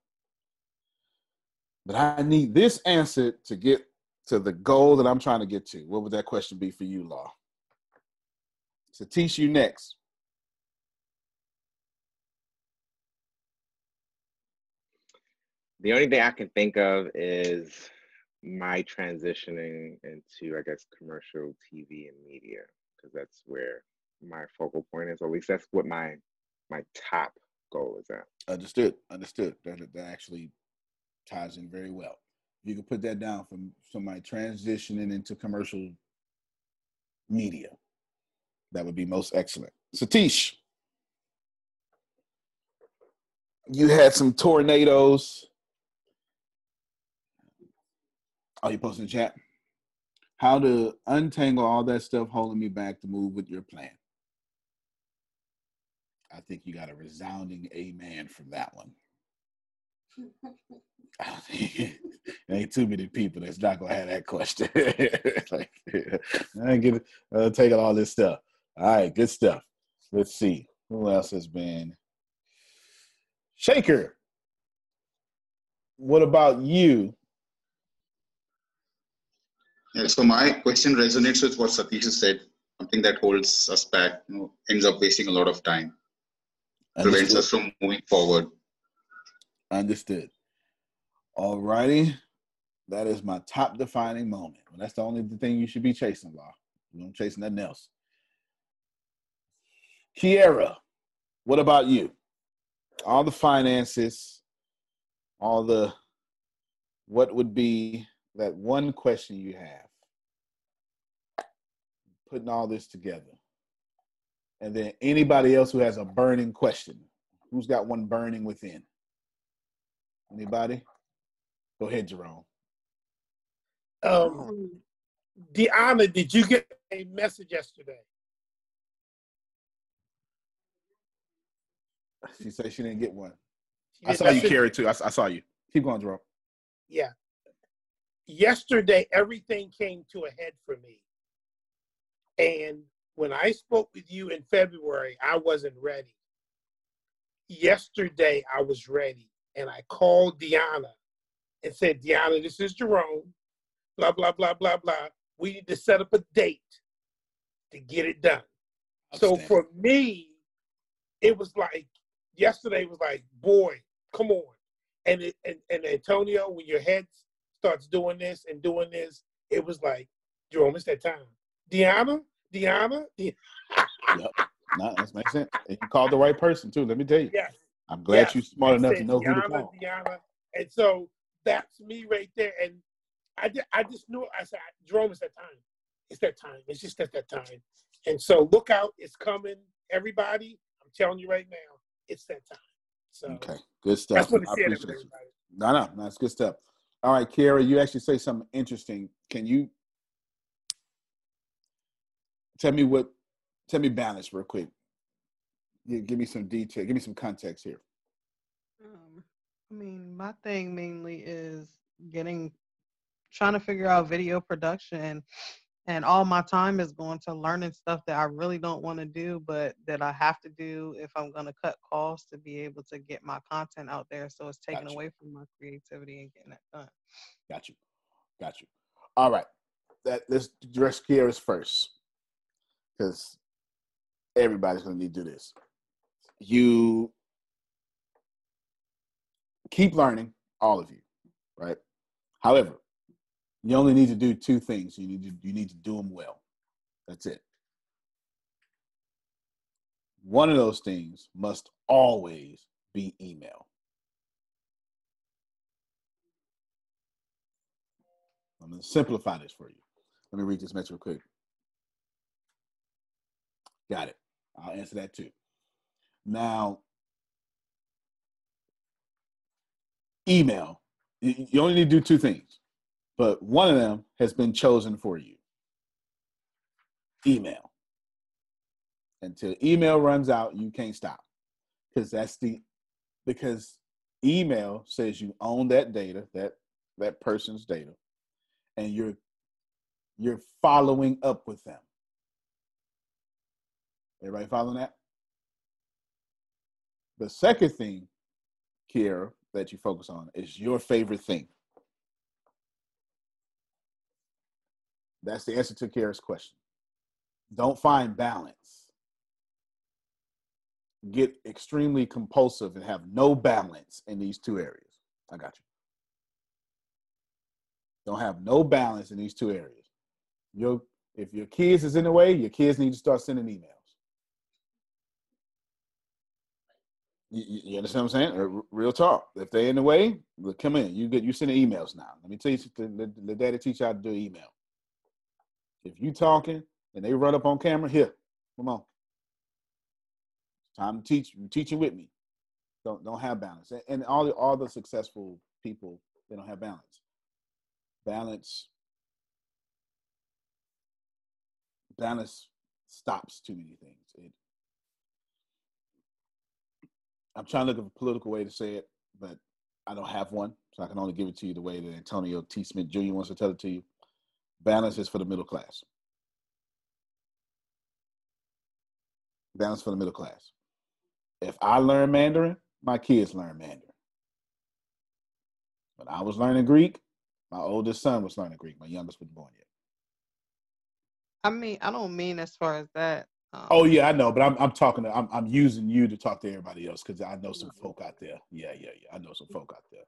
[SPEAKER 1] but I need this answer to get to the goal that I'm trying to get to. What would that question be for you, Law? To teach you next.
[SPEAKER 5] The only thing I can think of is my transitioning into, I guess, commercial TV and media, because that's where my focal point is. Or at least that's what my my top goal is at.
[SPEAKER 1] Understood. Understood. That that actually ties in very well. You can put that down from somebody transitioning into commercial media. That would be most excellent. Satish, you had some tornadoes. Oh, you posting the chat? How to untangle all that stuff holding me back to move with your plan. I think you got a resounding amen from that one. ain't too many people that's not gonna have that question. like, I ain't get uh, taking all this stuff. All right, good stuff. Let's see who else has been. Shaker. What about you?
[SPEAKER 11] Yeah, so my question resonates with what Satish said. Something that holds us back, you know, ends up wasting a lot of time, prevents
[SPEAKER 1] Understood.
[SPEAKER 11] us from moving forward.
[SPEAKER 1] Understood. All righty. That is my top defining moment. Well, that's the only thing you should be chasing, Law. You don't chase nothing else. Kiera, what about you? All the finances, all the what would be that one question you have? Putting all this together. And then anybody else who has a burning question. Who's got one burning within? Anybody? Go ahead, Jerome.
[SPEAKER 3] Um, Deanna, did you get a message yesterday?
[SPEAKER 1] She said she didn't get one.
[SPEAKER 3] She
[SPEAKER 1] I saw you carry too. I, I saw you. Keep going, Jerome.
[SPEAKER 3] Yeah. Yesterday, everything came to a head for me. And when I spoke with you in February, I wasn't ready. Yesterday, I was ready. And I called Deanna and said, Deanna, this is Jerome. Blah, blah, blah, blah, blah. We need to set up a date to get it done. So for me, it was like yesterday was like, boy, come on. And it, and, and Antonio, when your head starts doing this and doing this, it was like, Jerome, it's that time. Deanna, Deanna, De-
[SPEAKER 1] Yep. No, that makes sense. And you called the right person too. Let me tell you.
[SPEAKER 3] yes.
[SPEAKER 1] I'm glad
[SPEAKER 3] yes.
[SPEAKER 1] you're smart enough to know who to call.
[SPEAKER 3] Deanna. And so that's me right there. And I, ju- I just knew, I said, Jerome, it's that time. It's that time. It's just at that time. And so look out, it's coming. Everybody, I'm telling you right now, it's that time. So
[SPEAKER 1] Okay, good stuff.
[SPEAKER 3] that's what
[SPEAKER 1] I appreciate. No, no, no, that's good stuff. All right, Kara, you actually say something interesting. Can you tell me what tell me balance real quick. Give, give me some detail. Give me some context here.
[SPEAKER 12] Um, I mean, my thing mainly is getting, trying to figure out video production, and all my time is going to learning stuff that I really don't want to do, but that I have to do if I'm going to cut costs to be able to get my content out there. So it's taken away from my creativity and getting that done.
[SPEAKER 1] Got you. Got you. All right. That let's address Kiara's first. Because everybody's gonna need to do this. You keep learning, all of you, right? However, you only need to do two things. You need to you need to do them well. That's it. One of those things must always be email. I'm going to simplify this for you. Let me read this message real quick. Got it. I'll answer that too. Now, email. You only need to do two things, but one of them has been chosen for you. Email. Until email runs out, you can't stop because that's the because email says you own that data, that that person's data, and you're you're following up with them. Everybody following that? The second thing, Kiera, that you focus on is your favorite thing. That's the answer to Kiera's question. Don't find balance. Get extremely compulsive and have no balance in these two areas. I got you. Don't have no balance in these two areas. Your if your kids is in the way, your kids need to start sending emails. You, you- understand what I'm saying? Uh, r- Real talk. If they're in the way, look, come in. You get you sending emails now. Let me tell you. Let, let daddy teach you how to do email. If you talking and they run up on camera, here, come on. Time to teach. You teaching with me. Don't don't have balance. And, and all the all the successful people, they don't have balance. Balance. Balance stops too many things. It, I'm trying to look at a political way to say it, but I don't have one, so I can only give it to you the way that Antonio T. Smith Jr. wants to tell it to you. Balance is for the middle class. Balance for the middle class. If I learn Mandarin, my kids learn Mandarin. When I was learning Greek, my oldest son was learning Greek. My youngest wasn't born yet.
[SPEAKER 12] I mean, I don't mean as far as that. Um,
[SPEAKER 1] Oh yeah, I know, but I'm I'm talking. To, I'm I'm using you to talk to everybody else because I know some folk out there. Yeah, yeah, yeah. I know some folk out there.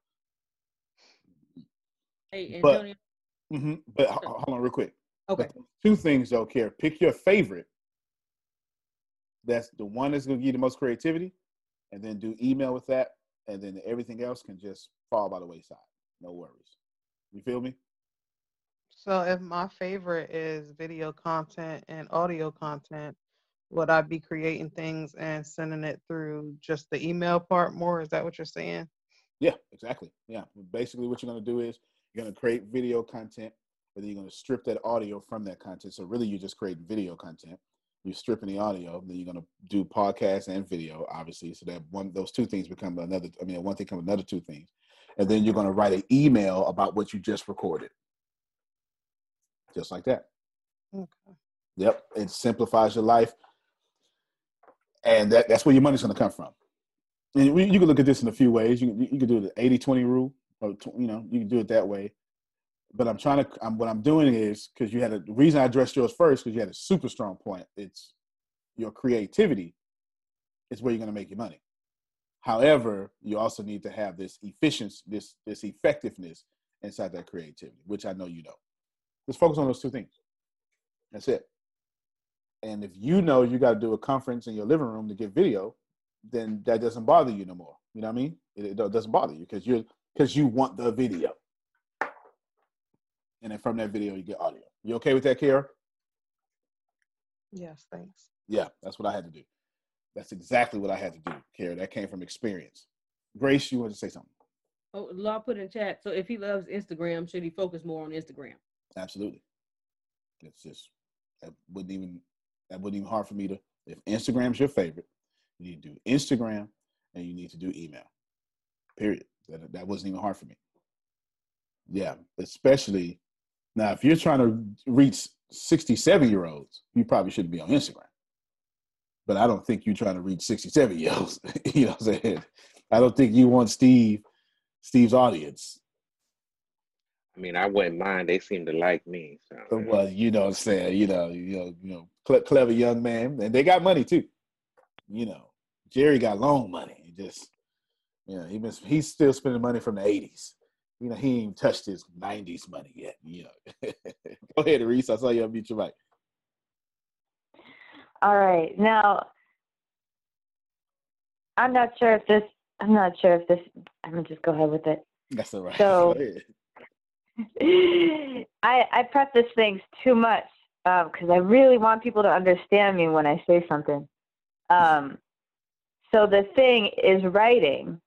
[SPEAKER 7] Hey,
[SPEAKER 1] But
[SPEAKER 7] Antonio.
[SPEAKER 1] but ho- hold on, real quick.
[SPEAKER 7] Okay.
[SPEAKER 1] But two things though, Care. Pick your favorite. That's the one that's gonna give you the most creativity, and then do email with that, and then everything else can just fall by the wayside. No worries. You feel me?
[SPEAKER 12] So if my favorite is video content and audio content, would I be creating things and sending it through just the email part more? Is that what you're saying?
[SPEAKER 1] Yeah, exactly. Yeah. Basically, what you're going to do is you're going to create video content, but then you're going to strip that audio from that content. So really, you're just creating video content. You're stripping the audio, then you're going to do podcast and video, obviously. So that one, those two things become another. I mean, one thing becomes another two things, and then you're going to write an email about what you just recorded, just like that.
[SPEAKER 12] Okay.
[SPEAKER 1] Yep, it simplifies your life, and that, that's where your money's going to come from. And we, you can look at this in a few ways. You can, you can do the 80-20 rule, or you know, you can do it that way. But I'm trying to. I'm, what I'm doing is because you had a reason I addressed yours first because you had a super strong point. It's your creativity is where you're going to make your money. However, you also need to have this efficiency, this this effectiveness inside that creativity, which I know you know. Just focus on those two things. That's it. And if you know you got to do a conference in your living room to get video, then that doesn't bother you no more. You know what I mean? It, it doesn't bother you because you're because you want the video. And then from that video you get audio. You okay with that, Kara?
[SPEAKER 12] Yes, thanks.
[SPEAKER 1] Yeah, that's what I had to do. That's exactly what I had to do, Kara. That came from experience. Grace, you wanted to say something?
[SPEAKER 7] Oh, Law put in chat. So if he loves Instagram, should he focus more on Instagram?
[SPEAKER 1] Absolutely. It's just I wouldn't even That wasn't even hard for me to. If Instagram's your favorite, you need to do Instagram and you need to do email. Period. That that wasn't even hard for me. Yeah, especially now if you're trying to reach 67 year olds, you probably shouldn't be on Instagram. But I don't think you're trying to reach 67 year olds. you know what I'm saying? I don't think you want Steve, Steve's audience.
[SPEAKER 5] I mean, I wouldn't mind. They seem to like me. So
[SPEAKER 1] Well, you know what I'm saying? You know, you know, you know, cle- clever young man. And they got money too. You know, Jerry got loan money. He just, you know, he been, he's still spending money from the 80s. You know, he ain't even touched his 90s money yet. You know. Go ahead, Reese. I saw you unmute your mic.
[SPEAKER 13] All right. Now, I'm not sure if this, I'm not sure if this, I'm going to just go ahead with it.
[SPEAKER 1] That's all right.
[SPEAKER 13] So-
[SPEAKER 1] Go ahead.
[SPEAKER 13] I, I preface things too much because I really want people to understand me when I say something. Um, so the thing is writing,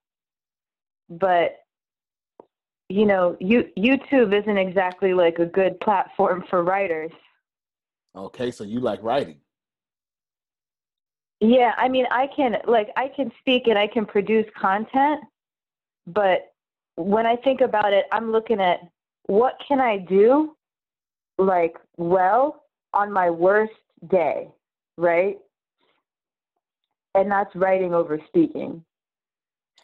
[SPEAKER 13] but you know, you, YouTube isn't exactly like a good platform for writers.
[SPEAKER 1] Okay, so you like writing.
[SPEAKER 13] Yeah, I mean, I can like I can speak and I can produce content, but when I think about it, I'm looking at what can I do like well on my worst day, right? And that's writing over speaking.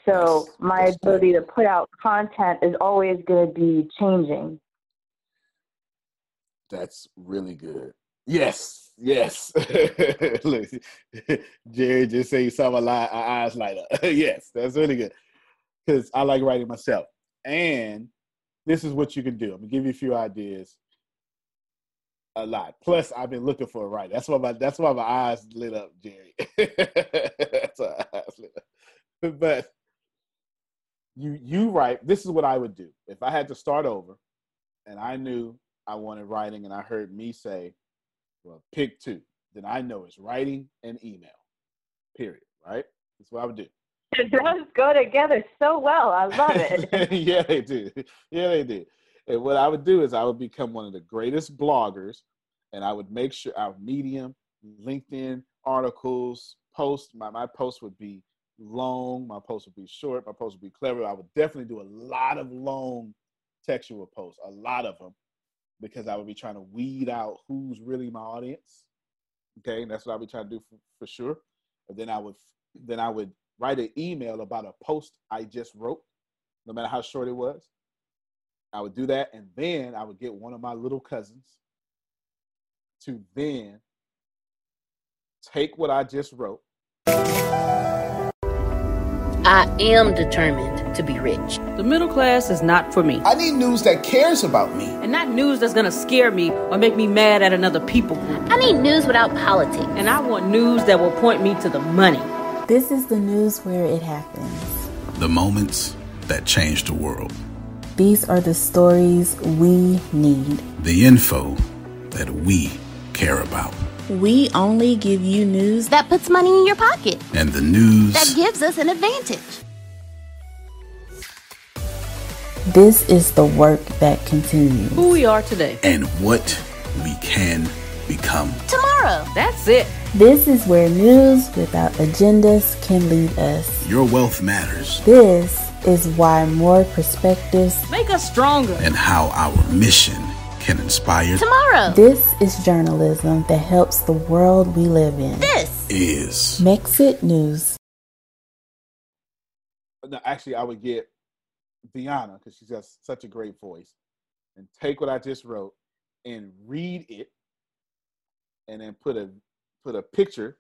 [SPEAKER 13] So my ability to put out content is always going to be changing.
[SPEAKER 1] That's really good. Yes, yes. Look, Jerry just saw my our eyes light up. yes, that's really good. Because I like writing myself. And this is what you can do. I'm gonna give you a few ideas. A lot. Plus, I've been looking for a writer. That's why my that's why my eyes lit up, Jerry. that's why my eyes lit up. But you you write. This is what I would do if I had to start over, and I knew I wanted writing, and I heard me say, "Well, pick two. Then I know it's writing and email. Period. Right? That's what I would do.
[SPEAKER 13] Those go together so well. I love it.
[SPEAKER 1] yeah, they do. Yeah, they do. And what I would do is I would become one of the greatest bloggers, and I would make sure our Medium, LinkedIn articles, post. My my post would be long. My post would be short. My post would be clever. I would definitely do a lot of long textual posts, a lot of them, because I would be trying to weed out who's really my audience. Okay, and that's what I would be trying to do for, for sure. And then I would then I would write an email about a post I just wrote, no matter how short it was. I would do that, and then I would get one of my little cousins to then take what I just wrote.
[SPEAKER 14] I am determined to be rich.
[SPEAKER 15] The middle class is not for me.
[SPEAKER 16] I need news that cares about me.
[SPEAKER 15] And not news that's gonna scare me or make me mad at another people group.
[SPEAKER 14] I need news without politics.
[SPEAKER 15] And I want news that will point me to the money.
[SPEAKER 17] This is the news where it happens.
[SPEAKER 18] The moments that change the world.
[SPEAKER 17] These are the stories we need.
[SPEAKER 18] The info that we care about.
[SPEAKER 17] We only give you news
[SPEAKER 14] that puts money in your pocket,
[SPEAKER 18] And the news
[SPEAKER 14] that gives us an advantage.
[SPEAKER 17] This is the work that continues.
[SPEAKER 15] Who we are today.
[SPEAKER 18] and what we can become.
[SPEAKER 14] Tomorrow.
[SPEAKER 15] That's it.
[SPEAKER 17] This is where news without agendas can lead us.
[SPEAKER 18] Your wealth matters
[SPEAKER 17] This is why more perspectives.
[SPEAKER 15] Make us stronger.
[SPEAKER 18] and how our mission can inspire
[SPEAKER 14] Tomorrow.
[SPEAKER 17] This is journalism that helps the world we live in.
[SPEAKER 14] This
[SPEAKER 18] is
[SPEAKER 17] Mexit News.
[SPEAKER 1] No, actually, I would get Deanna because she's got such a great voice, and take what I just wrote and read it, and then put a put a picture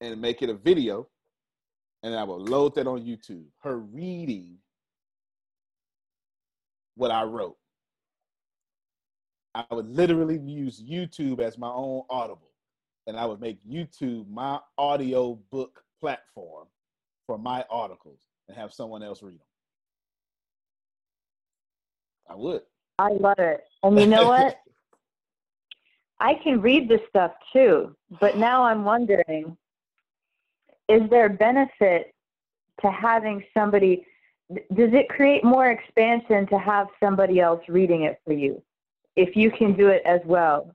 [SPEAKER 1] and make it a video, and I will load that on YouTube. Her reading what I wrote. I would literally use YouTube as my own Audible, and I would make YouTube my audio book platform for my articles and have someone else read them. I would.
[SPEAKER 13] I love it. And you know what? I can read this stuff too, but now I'm wondering is there benefit to having somebody does it create more expansion to have somebody else reading it for you if you can do it as well?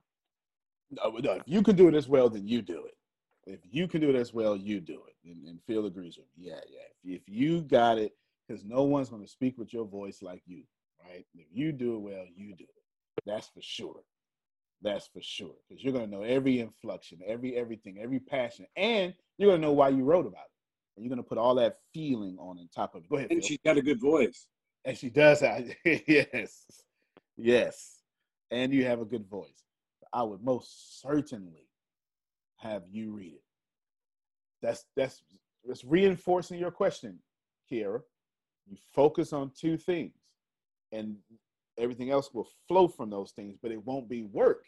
[SPEAKER 1] No, no, if you can do it as well, then you do it. If you can do it as well, you do it. And, and Phil agrees with me. Yeah, yeah. If, if you got it, because no one's going to speak with your voice like you, right? If you do it well, you do it. That's for sure. That's for sure. Because you're going to know every inflection, every everything, every passion, and you're going to know why you wrote about it. And you're going to put all that feeling on on top of it. Go ahead.
[SPEAKER 19] And
[SPEAKER 1] Phil.
[SPEAKER 19] she's got a good voice.
[SPEAKER 1] And she does have yes, yes, and you have a good voice. I would most certainly have you read it. That's that's that's reinforcing your question, Kiera. You focus on two things, and everything else will flow from those things, but it won't be work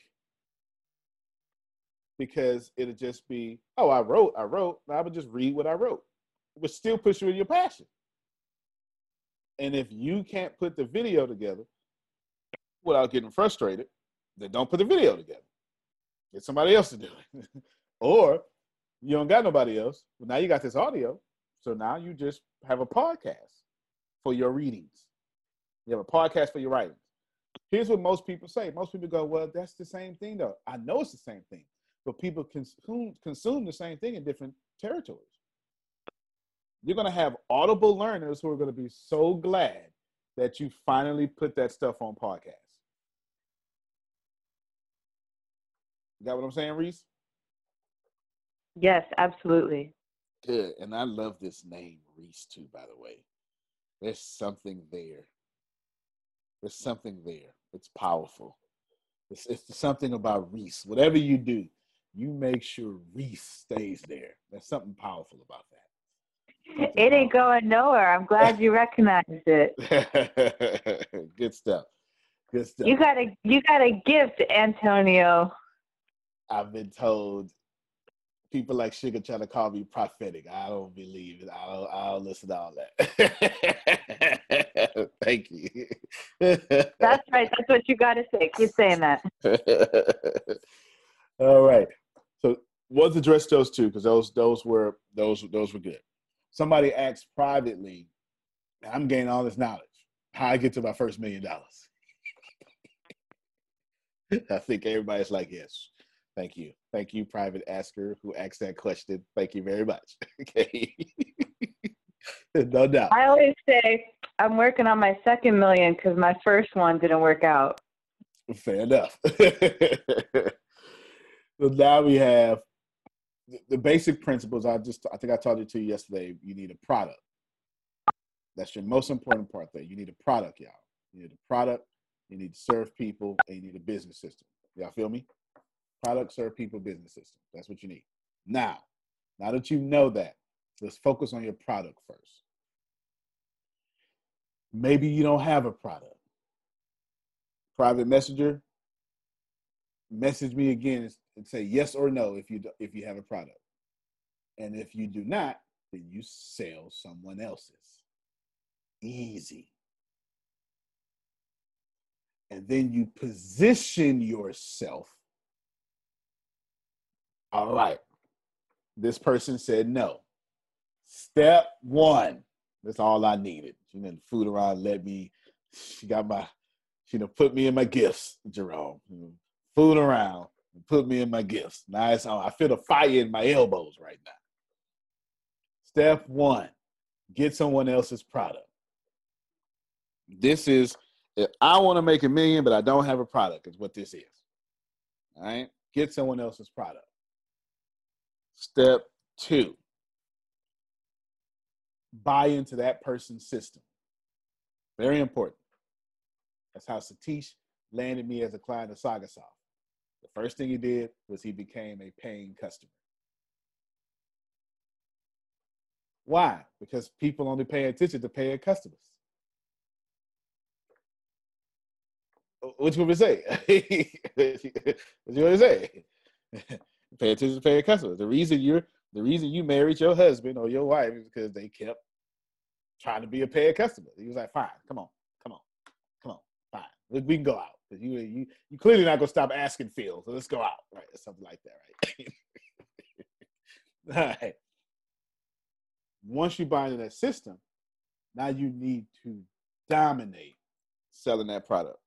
[SPEAKER 1] because it'll just be, oh, I wrote, I wrote. I would just read what I wrote. Would still push you in your passion. And if you can't put the video together without getting frustrated, then don't put the video together. Get somebody else to do it. or you don't got nobody else. Well, now you got this audio. So now you just have a podcast for your readings. You have a podcast for your writings. Here's what most people say. Most people go, well, that's the same thing, though. I know it's the same thing, but people consume, consume the same thing in different territories. You're going to have audible learners who are going to be so glad that you finally put that stuff on podcast. You got what I'm saying, Reese?
[SPEAKER 13] Yes, absolutely.
[SPEAKER 1] Good. And I love this name, Reese, too, by the way. There's something there. There's something there. It's powerful. It's, it's something about Reese. Whatever you do, you make sure Reese stays there. There's something powerful about that.
[SPEAKER 13] It ain't going nowhere. I'm glad you recognized it.
[SPEAKER 1] Good stuff. Good stuff.
[SPEAKER 13] You got a you got a gift, Antonio.
[SPEAKER 1] I've been told people like Sugar trying to call me prophetic. I don't believe it. I don't, I don't listen to all that. Thank you.
[SPEAKER 13] That's right. That's what you got to say. Keep saying that.
[SPEAKER 1] all right. So let's address those two because those those were those those were good. Somebody asked privately, "I'm gaining all this knowledge. How I get to my first million dollars?" I think everybody's like, "Yes." Thank you. Thank you, private asker who asked that question. Thank you very much. Okay. no doubt.
[SPEAKER 13] I always say I'm working on my second million because my first one didn't work out.
[SPEAKER 1] Fair enough. so now we have the basic principles. I just I think I taught it to you yesterday. You need a product. That's your most important part there. You need a product, y'all. You need a product, you need to serve people, and you need a business system. Y'all feel me? Product, serve people, business system. That's what you need. Now, now that you know that, let's focus on your product first. Maybe you don't have a product. Private messenger, message me again and say yes or no if you do, if you have a product. And if you do not, then you sell someone else's. Easy. And then you position yourself all right. This person said no. Step one. That's all I needed. She didn't food around, let me. She got my, she done put me in my gifts, Jerome. Food around, put me in my gifts. On. I feel the fire in my elbows right now. Step one, get someone else's product. This is, if I want to make a million, but I don't have a product, is what this is. All right? Get someone else's product. Step two, buy into that person's system. Very important. That's how Satish landed me as a client of Sagasoft. The first thing he did was he became a paying customer. Why? Because people only pay attention to paying customers. What you want me to say? what you want to say? pay attention to paying customers. The reason you're the reason you married your husband or your wife is because they kept trying to be a paying customer. He was like, fine, come on, come on, come on, fine. We, can go out. Because you you you clearly not gonna stop asking Phil. So let's go out. Right. Something like that, right? All right. Once you buy into that system, now you need to dominate selling that product.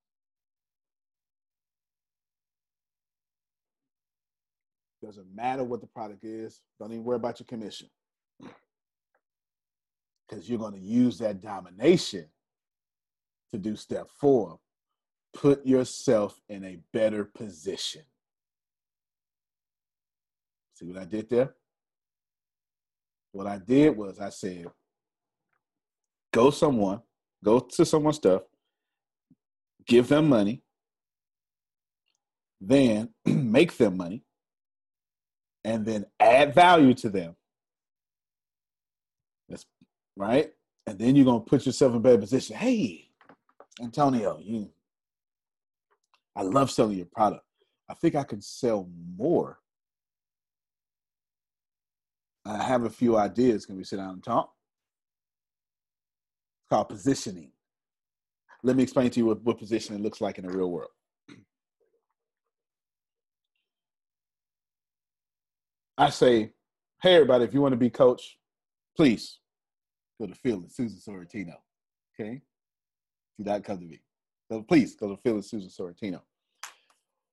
[SPEAKER 1] Doesn't matter what the product is. Don't even worry about your commission. Because you're going to use that domination to do step four. Put yourself in a better position. See what I did there? What I did was I said, go someone, go to someone's stuff, give them money, then make them money, and then add value to them. That's right. And then you're gonna put yourself in a better position. Hey, Antonio, you I love selling your product. I think I can sell more. I have a few ideas. Can we sit down and talk? It's called positioning. Let me explain to you what, what positioning looks like in the real world. I say, hey, everybody, if you want to be coach, please go to Phil and Susan Sorrentino. Okay? Do not come to me. So please go to Phil and Susan Sorrentino.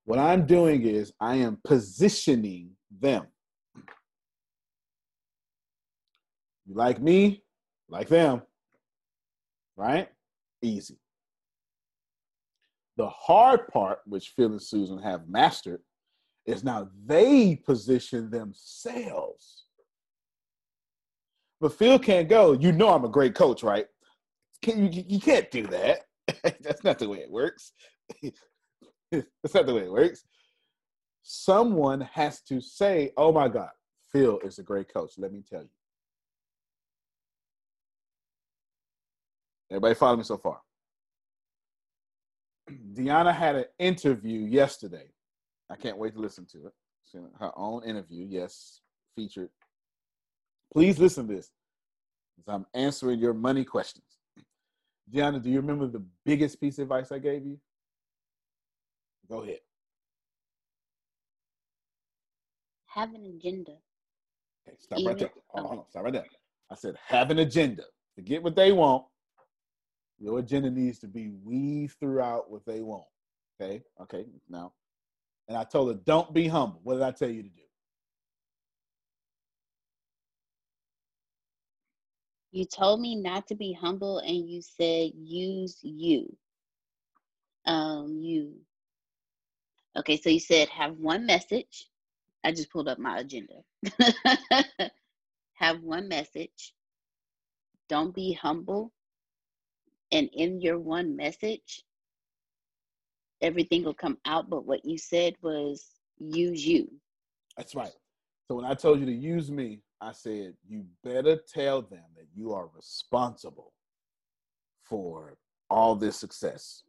[SPEAKER 1] What I'm doing is I am positioning them. You like me, like them, right? Easy. The hard part, which Phil and Susan have mastered, is now they position themselves. But Phil can't go. You know I'm a great coach, right? Can you, you can't do that. That's not the way it works. That's not the way it works. Someone has to say, "Oh my God, Phil is a great coach." Let me tell you. Everybody follow me so far? Deanna had an interview yesterday. I can't wait to listen to it. Her own interview, yes, featured. Please listen to this as I'm answering your money questions. Deanna, do you remember the biggest piece of advice I gave you? Go ahead.
[SPEAKER 6] Have an agenda.
[SPEAKER 1] Okay, stop right there. Hold on, hold on, stop right there. I said, have an agenda. Forget what they want. Your agenda needs to be weaved throughout what they want. Okay, okay, now. And I told her, don't be humble. What did I tell you to do?
[SPEAKER 6] You told me not to be humble and you said use you. Um, you. Okay, so you said have one message. I just pulled up my agenda. have one message. Don't be humble. And in your one message, everything will come out. But what you said was use you.
[SPEAKER 1] That's right. So when I told you to use me, I said, you better tell them that you are responsible for all this success.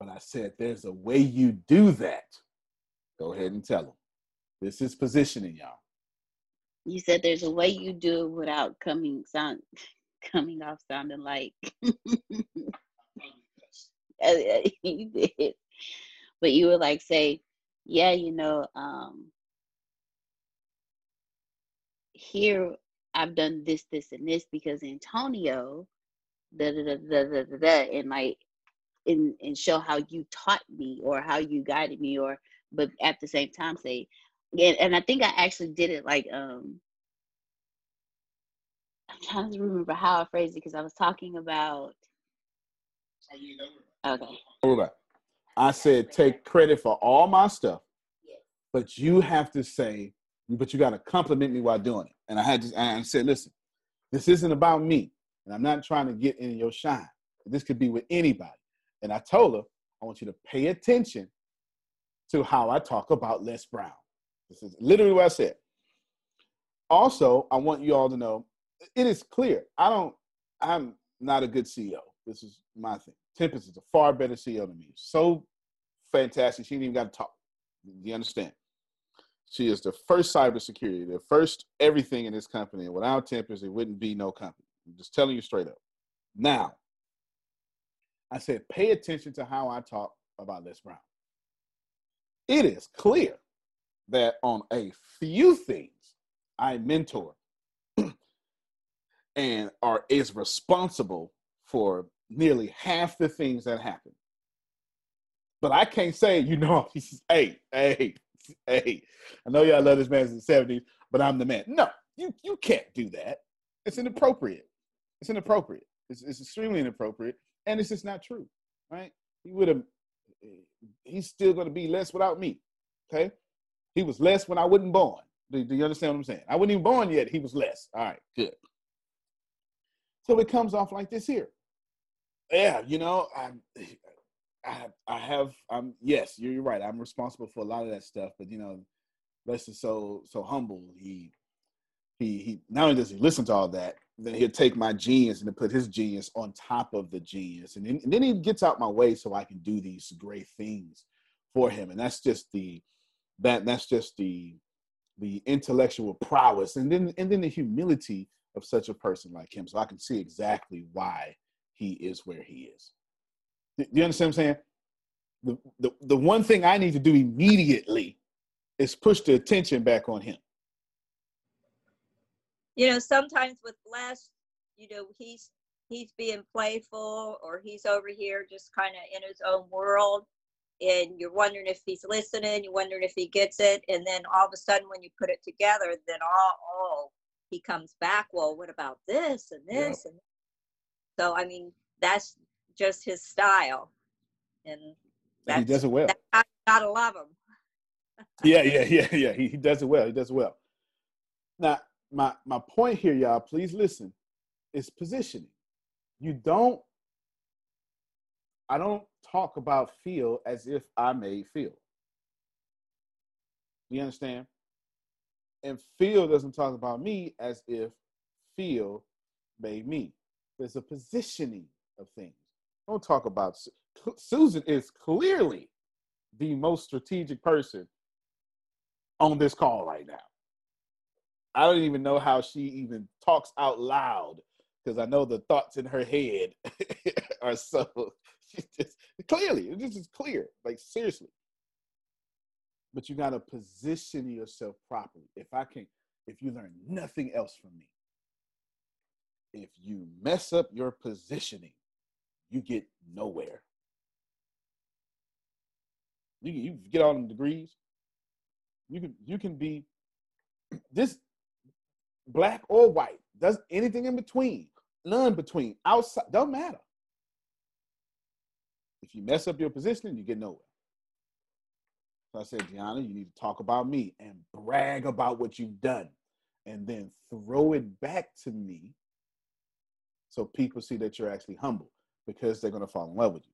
[SPEAKER 1] But I said, there's a way you do that. Go ahead and tell them. This is positioning y'all.
[SPEAKER 6] You said there's a way you do it without coming sound coming off sounding like you did. But you would like say, yeah, you know, um, here I've done this, this, and this because Antonio, da da da da da da, da and like, and and show how you taught me or how you guided me, or but at the same time say, and, and I think I actually did it like um. I'm trying to remember how I phrased it because I was talking about. Okay.
[SPEAKER 1] I said take credit for all my stuff, but you have to say, but you got to compliment me while doing it. And I had to, I said, listen, this isn't about me, and I'm not trying to get in your shine. This could be with anybody. And I told her, I want you to pay attention to how I talk about Les Brown. This is literally what I said. Also, I want you all to know it is clear. I don't, I'm not a good CEO. This is my thing. Tempest is a far better CEO than me. So fantastic. She ain't even got to talk. You understand? She is the first cybersecurity, the first everything in this company. And without Tempest, it wouldn't be no company. I'm just telling you straight up. Now, I said, pay attention to how I talk about Les Brown. It is clear that on a few things, I mentor and are is responsible for nearly half the things that happen. But I can't say, you know, hey, hey, hey, I know y'all love this man since the 70s, but I'm the man. No, you you can't do that. It's inappropriate. It's inappropriate. It's, it's extremely inappropriate, and it's just not true, right? He would have. He's still going to be Les without me. Okay, he was Les when I wasn't born. Do, do you understand what I'm saying? I wasn't even born yet. He was Les. All right, good. So it comes off like this here. Yeah, you know, I, I, I have. I'm yes, you're, you're right. I'm responsible for a lot of that stuff, but you know, Les is so so humble. He he he. Not only does he listen to all that, then he'll take my genius and put his genius on top of the genius, and then, and then he gets out my way so I can do these great things for him. And that's just the that that's just the the intellectual prowess, and then and then the humility of such a person like him. So I can see exactly why he is where he is. Do you understand what I'm saying? The, the, the one thing I need to do immediately is push the attention back on him.
[SPEAKER 2] You know, sometimes with Les, you know, he's he's being playful or he's over here just kind of in his own world and you're wondering if he's listening, you're wondering if he gets it, and then all of a sudden when you put it together, then all oh he comes back, well, what about this and this yep. and so I mean that's just his style, and
[SPEAKER 1] he does it well.
[SPEAKER 2] I gotta love him.
[SPEAKER 1] yeah, yeah, yeah, yeah. He, he does it well. He does it well. Now, my my point here, y'all, please listen, is positioning. You don't. I don't talk about Phil as if I made Phil. You understand? And Phil doesn't talk about me as if Phil made me. There's a positioning of things. Don't talk about Susan is clearly the most strategic person on this call right now. I don't even know how she even talks out loud because I know the thoughts in her head are so just, clearly, this is clear, like seriously. But you got to position yourself properly. If I can, if you learn nothing else from me, if you mess up your positioning, you get nowhere. You you get all them degrees. You can you can be this black or white. Does anything in between, none between, outside, don't matter. If you mess up your positioning, you get nowhere. So I said, Gianna, you need to talk about me and brag about what you've done and then throw it back to me so people see that you're actually humble because they're going to fall in love with you.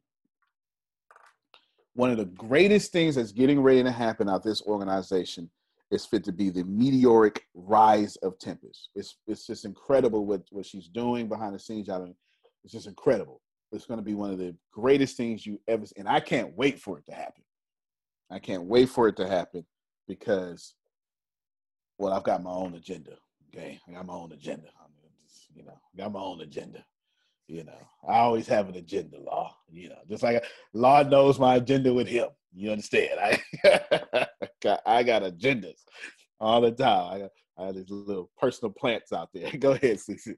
[SPEAKER 1] One of the greatest things that's getting ready to happen out this organization is fit to be the meteoric rise of Tempest. It's it's just incredible what, what she's doing behind the scenes. I mean, it's just incredible. It's going to be one of the greatest things you ever and I can't wait for it to happen. I can't wait for it to happen because well, I've got my own agenda. Okay. I got my own agenda. I mean, just, you know, got my own agenda. You know, I always have an agenda, law. You know, just like law knows my agenda with him. You understand? I got, I got agendas all the time. I got, I have these little personal plants out there. Go ahead, Cece.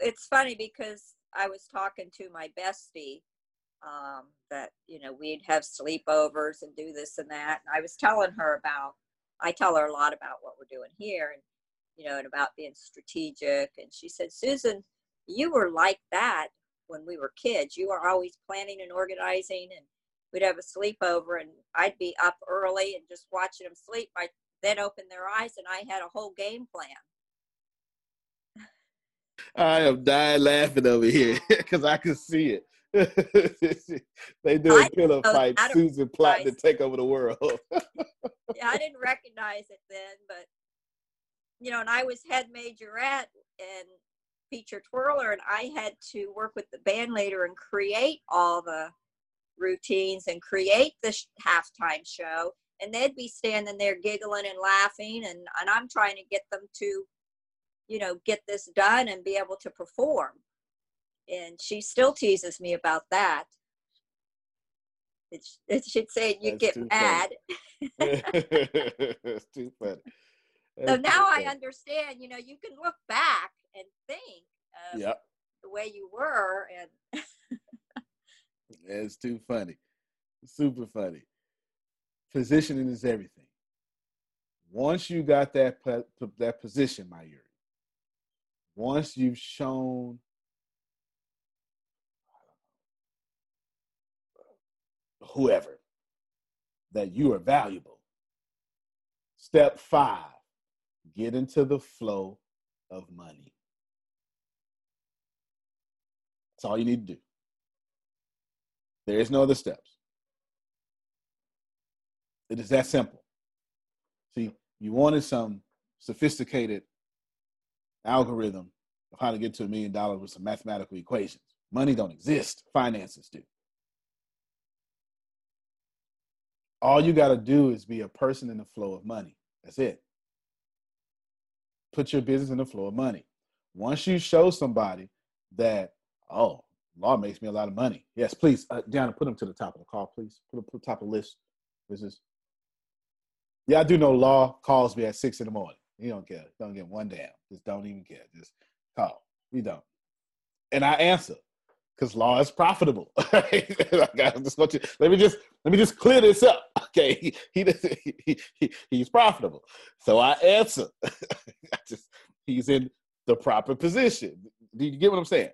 [SPEAKER 2] It's funny because I was talking to my bestie um, that you know we'd have sleepovers and do this and that. And I was telling her about. I tell her a lot about what we're doing here, and you know, and about being strategic. And she said, Susan you were like that when we were kids. You were always planning and organizing, and we'd have a sleepover, and I'd be up early and just watching them sleep. I then open their eyes, and I had a whole game plan.
[SPEAKER 1] I am dying laughing over here because I can see it. they do a pillow fight. Susan plotting to take over the world.
[SPEAKER 2] yeah, I didn't recognize it then, but you know, and I was head majorette, and feature twirler and I had to work with the band leader and create all the routines and create the sh- halftime show. And they'd be standing there giggling and laughing and, and I'm trying to get them to you know get this done and be able to perform. And she still teases me about that. It, it should say you
[SPEAKER 1] That's
[SPEAKER 2] get mad.
[SPEAKER 1] It's too funny.
[SPEAKER 2] so now I understand you know you can look back and think of
[SPEAKER 1] Yep.
[SPEAKER 2] the way you were and
[SPEAKER 1] It's too funny. Super funny. Positioning is everything. once you got that that position, my Yuri, once you've shown whoever that you are valuable, step five, get into the flow of money. That's all you need to do. There is no other steps. It is that simple. See, you wanted some sophisticated algorithm of how to get to a million dollars with some mathematical equations. Money don't exist. Finances do. All you got to do is be a person in the flow of money. That's it. Put your business in the flow of money. Once you show somebody that, oh, law makes me a lot of money. Yes, please, uh, Deanna, put them to the top of the call, please. Put them to the top of the list. This is, Yeah, I do know law calls me at six in the morning. He don't care. Don't get one damn. Just don't even care. Just call. We don't. And I answer because law is profitable. I just want you, let me just let me just clear this up. Okay, he, he, he, he he's profitable, so I answer. I just he's in the proper position. Do you get what I'm saying?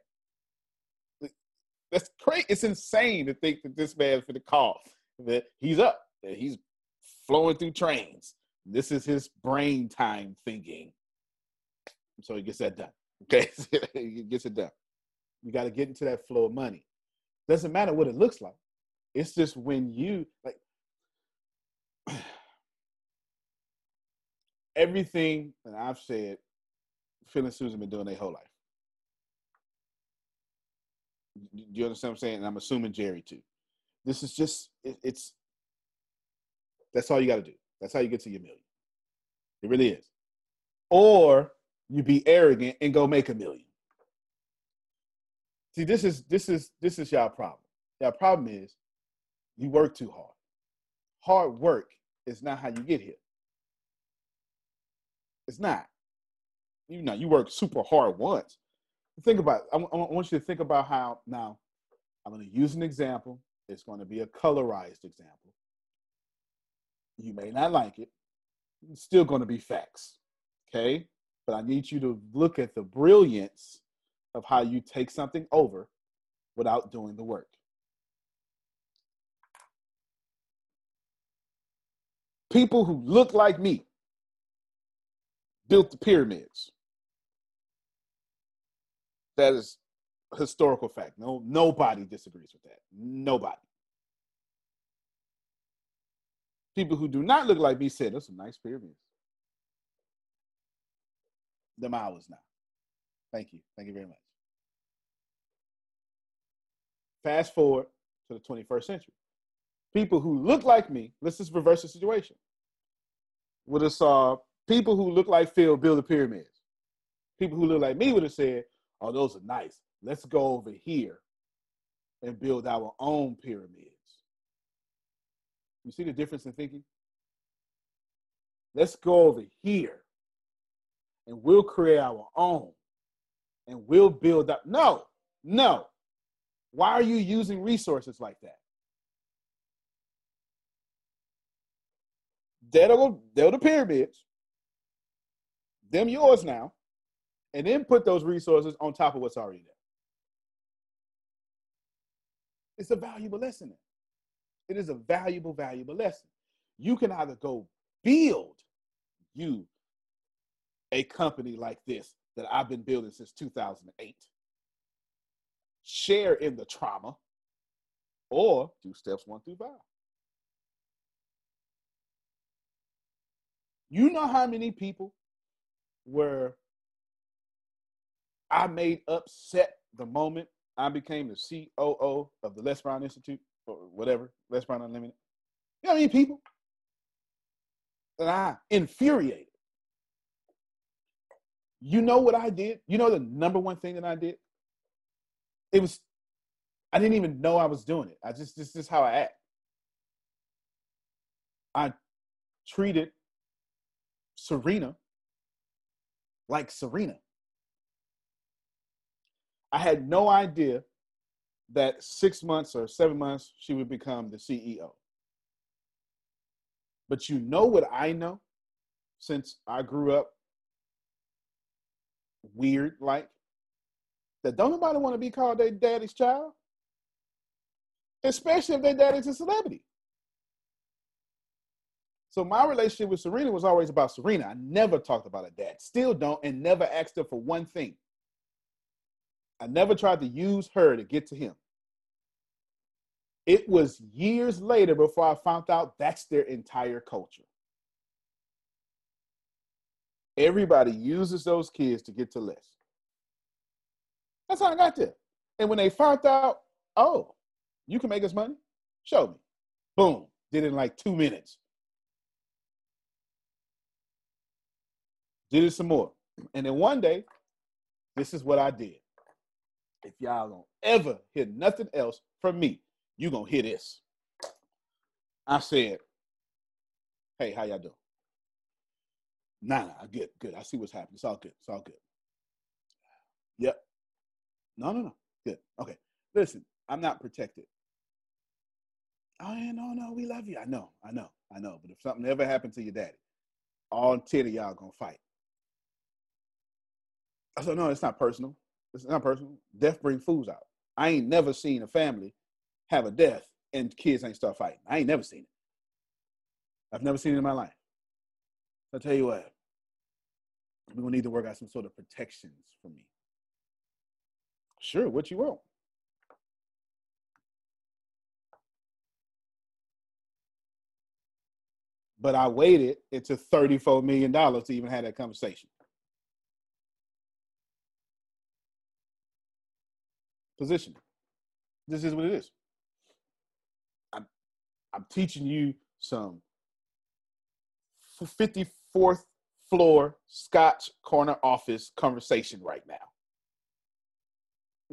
[SPEAKER 1] That's crazy. It's insane to think that this man's for the call that he's up, that he's flowing through trains. This is his brain time thinking. So he gets that done. Okay, he gets it done. You got to get into that flow of money. Doesn't matter what it looks like. It's just when you like everything that I've said, Phil and Susan have been doing their whole life. Do you understand what I'm saying? And I'm assuming Jerry too. This is just it, it's that's all you got to do. That's how you get to your million. It really is. Or you be arrogant and go make a million. See, this is this is this is y'all problem. Y'all problem is you work too hard. Hard work is not how you get here. It's not. You know, you work super hard once. Think about. I, I want you to think about how. Now, I'm going to use an example. It's going to be a colorized example. You may not like it. It's still going to be facts. Okay, but I need you to look at the brilliance of how you take something over without doing the work. People who look like me built the pyramids. That is historical fact. No, nobody disagrees with that. Nobody. People who do not look like me said, "Those some nice pyramids." Them hours now. Thank you. Thank you very much. Fast forward to the 21st century. People who look like me, let's just reverse the situation. Would have saw people who look like Phil build the pyramids. People who look like me would have said, oh, those are nice. Let's go over here and build our own pyramids. You see the difference in thinking? Let's go over here and we'll create our own and we'll build up. No, no. Why are you using resources like that? They're the, they're the pyramids. Them yours now. And then put those resources on top of what's already there. It's a valuable lesson. It is a valuable, valuable lesson. You can either go build you a company like this that I've been building since 2008 share in the trauma, or do steps one through five. You know how many people were I made upset the moment I became the COO of the Les Brown Institute or whatever, Les Brown Unlimited. You know how many people that I infuriated? You know what I did? You know the number one thing that I did? It was I didn't even know I was doing it. I just this is how I act. I treated Serena like Serena. I had no idea that six months or seven months she would become the CEO. But you know what I know? since I grew up weird like that don't nobody want to be called their daddy's child, especially if their daddy's a celebrity. So my relationship with Serena was always about Serena. I never talked about her dad. Still don't, and never asked her for one thing. I never tried to use her to get to him. It was years later before I found out that's their entire culture. Everybody uses those kids to get to Les. That's how I got there. And when they found out, oh, you can make us money, show me. Boom, did it in like two minutes. Did it some more. And then one day, this is what I did. If y'all don't ever hear nothing else from me, you're gonna hear this. I said, hey, how y'all doing? Nah, nah, good, good. I see what's happening. It's all good. It's all good. Yep. No, no, no. Good. Okay. Listen, I'm not protected. Oh, yeah, no, no, we love you. I know, I know, I know. But if something ever happened to your daddy, all 10 of y'all gonna fight. I said, no, it's not personal. It's not personal. Death brings fools out. I ain't never seen a family have a death and kids ain't start fighting. I ain't never seen it. I've never seen it in my life. I'll tell you what, we're gonna need to work out some sort of protections for me. Sure, what you want. But I waited into $34 million to even have that conversation. Position. This is what it is. I'm, I'm teaching you some 54th floor Scotch corner office conversation right now.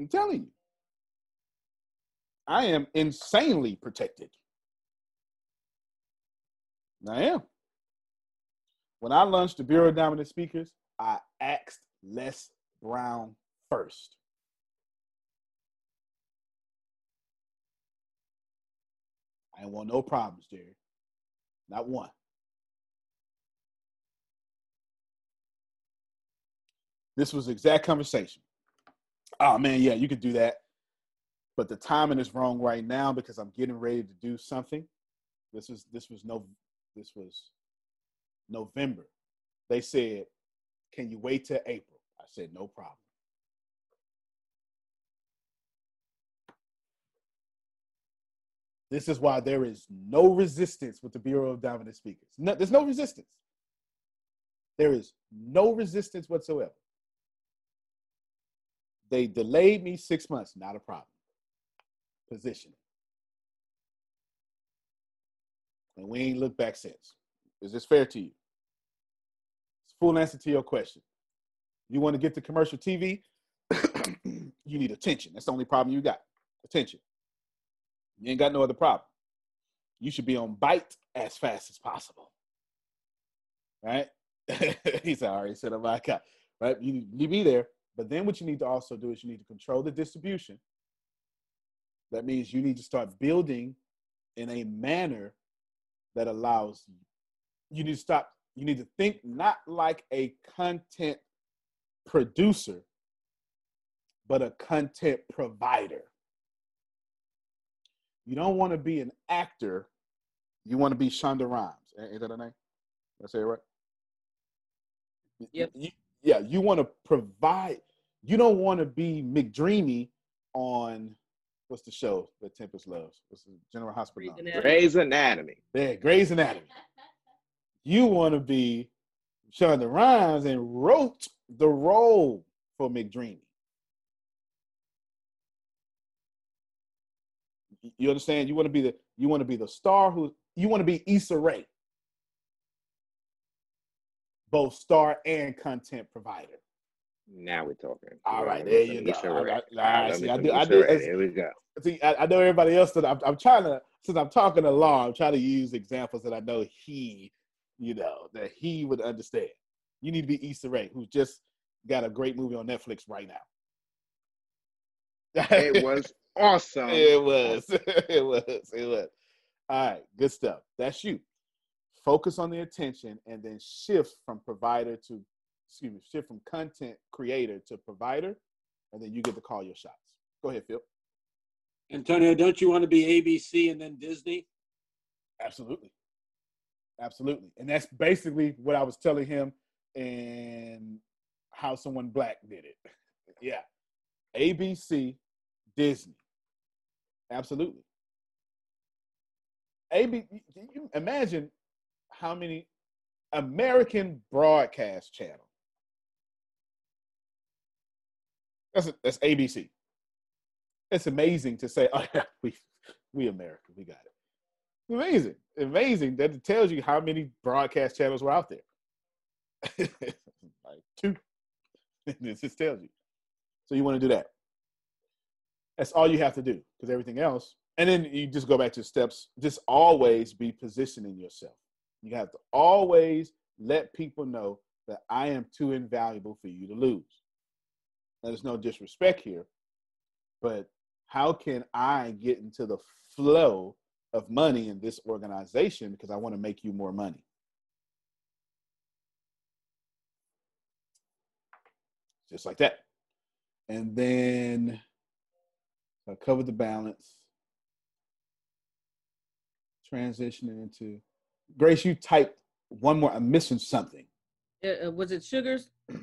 [SPEAKER 1] I'm telling you, I am insanely protected. I am. When I launched the Bureau of Dominant Speakers, I asked Les Brown first. I want no problems, Jerry. Not one. This was exact conversation. Oh man, yeah, you could do that. But the timing is wrong right now because I'm getting ready to do something. This was this was no this was November. They said, Can you wait till April? I said, No problem. This is why there is no resistance with the Bureau of Dominant Speakers. No, there's no resistance. There is no resistance whatsoever. They delayed me six months, not a problem. Positioning. And we ain't looked back since. Is this fair to you? It's full answer to your question. You want to get to commercial TV? you need attention. That's the only problem you got. Attention. You ain't got no other problem. You should be on Byte as fast as possible. Right? he said, I already said, my God. Right? You to be there. But then what you need to also do is you need to control the distribution. That means you need to start building in a manner that allows you. You need to stop, you need to think not like a content producer, but a content provider. You don't want to be an actor. You want to be Shonda Rhimes. Is that her name? Did I say it right?
[SPEAKER 7] Yep.
[SPEAKER 1] You, yeah, you want to provide. You don't want to be McDreamy on what's the show that Tempest loves? What's the General Hospital?
[SPEAKER 5] Grey's Anatomy.
[SPEAKER 1] Yeah, Grey's Anatomy. You want to be Shonda Rhimes and wrote the role for McDreamy. You understand? You want to be the you want to be the star who you want to be Issa Rae, both star and content provider.
[SPEAKER 5] Now we're talking.
[SPEAKER 1] All right, there you go. All right, right, see, I do, I do.
[SPEAKER 5] Here we go.
[SPEAKER 1] See, I, I know everybody else that I'm, I'm trying to since I'm talking along, I'm trying to use examples that I know he, you know, that he would understand. You need to be Issa Rae, who's just got a great movie on Netflix right now.
[SPEAKER 5] It was awesome.
[SPEAKER 1] It was. it was. It was. All right. Good stuff. That's you. focus on the attention and then shift from provider to excuse me, shift from content creator to provider, and then you get to call your shots. Go ahead, Phil.
[SPEAKER 19] Antonio, don't you want to be ABC and then Disney?
[SPEAKER 1] Absolutely. Absolutely. And that's basically what I was telling him and how someone black did it. yeah. ABC, Disney. Absolutely. AB, you imagine how many American broadcast channel. That's that's ABC. It's amazing to say, oh yeah, we we America, we got it. Amazing, amazing that tells you how many broadcast channels were out there. like two. it just tells you. So you want to do that. That's all you have to do because everything else, and then you just go back to steps. Just always be positioning yourself. You have to always let people know that I am too invaluable for you to lose. There's no disrespect here, but how can I get into the flow of money in this organization because I want to make you more money? Just like that. And then I covered the balance, transitioning into Grace, you typed one more. I'm missing something.
[SPEAKER 7] Uh, was it sugars?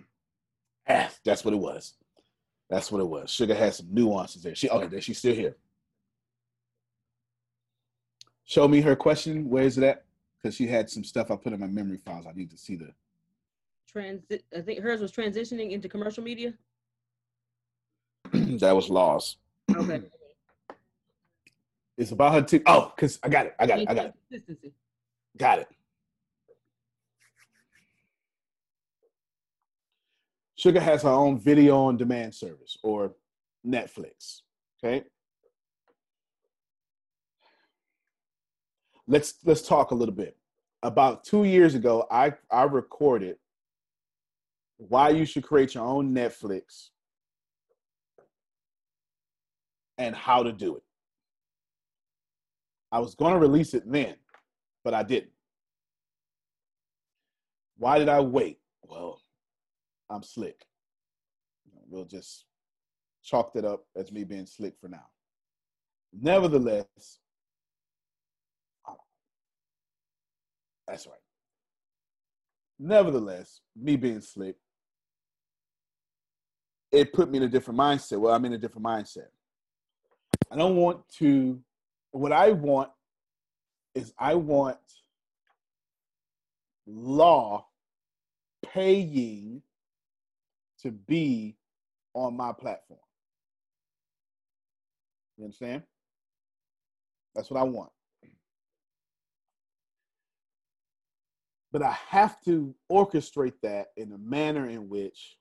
[SPEAKER 1] Ah, that's what it was. That's what it was. Sugar has some nuances there. She okay, there she's still here. Show me her question. Where is it at? Because she had some stuff I put in my memory files. I need to see the
[SPEAKER 7] Transit. I think hers was transitioning into commercial media.
[SPEAKER 1] that was laws.
[SPEAKER 7] Okay.
[SPEAKER 1] It's about her too. Oh, because I got it. I got it. I got it.
[SPEAKER 7] Consistency.
[SPEAKER 1] Got it. Sugar has her own video on demand service or Netflix. Okay. Let's let's talk a little bit. About two years ago, I, I recorded why you should create your own Netflix and how to do it. I was going to release it then, but I didn't. Why did I wait? Well, I'm slick. We'll just chalk that up as me being slick for now. Nevertheless, that's right. Nevertheless, me being slick, it put me in a different mindset. Well, I'm in a different mindset. I don't want to, what I want is I want law paying to be on my platform. You understand? That's what I want. But I have to orchestrate that in a manner in which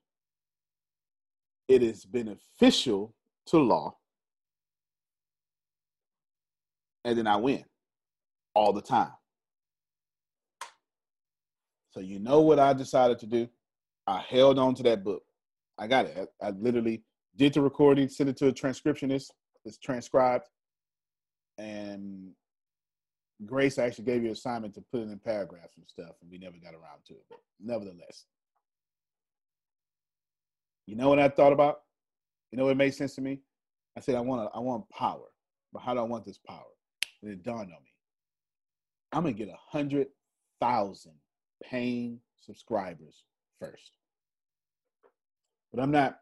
[SPEAKER 1] it is beneficial to law. And then I win all the time. So you know what I decided to do? I held on to that book. I got it. I, I literally did the recording, sent it to a transcriptionist. It's transcribed. And Grace actually gave you an assignment to put it in paragraphs and stuff, and we never got around to it. But nevertheless, you know what I thought about? You know what made sense to me? I said I want I want power, but how do I want this power? And it dawned on me. I'm gonna get a hundred thousand paying subscribers first. But I'm not,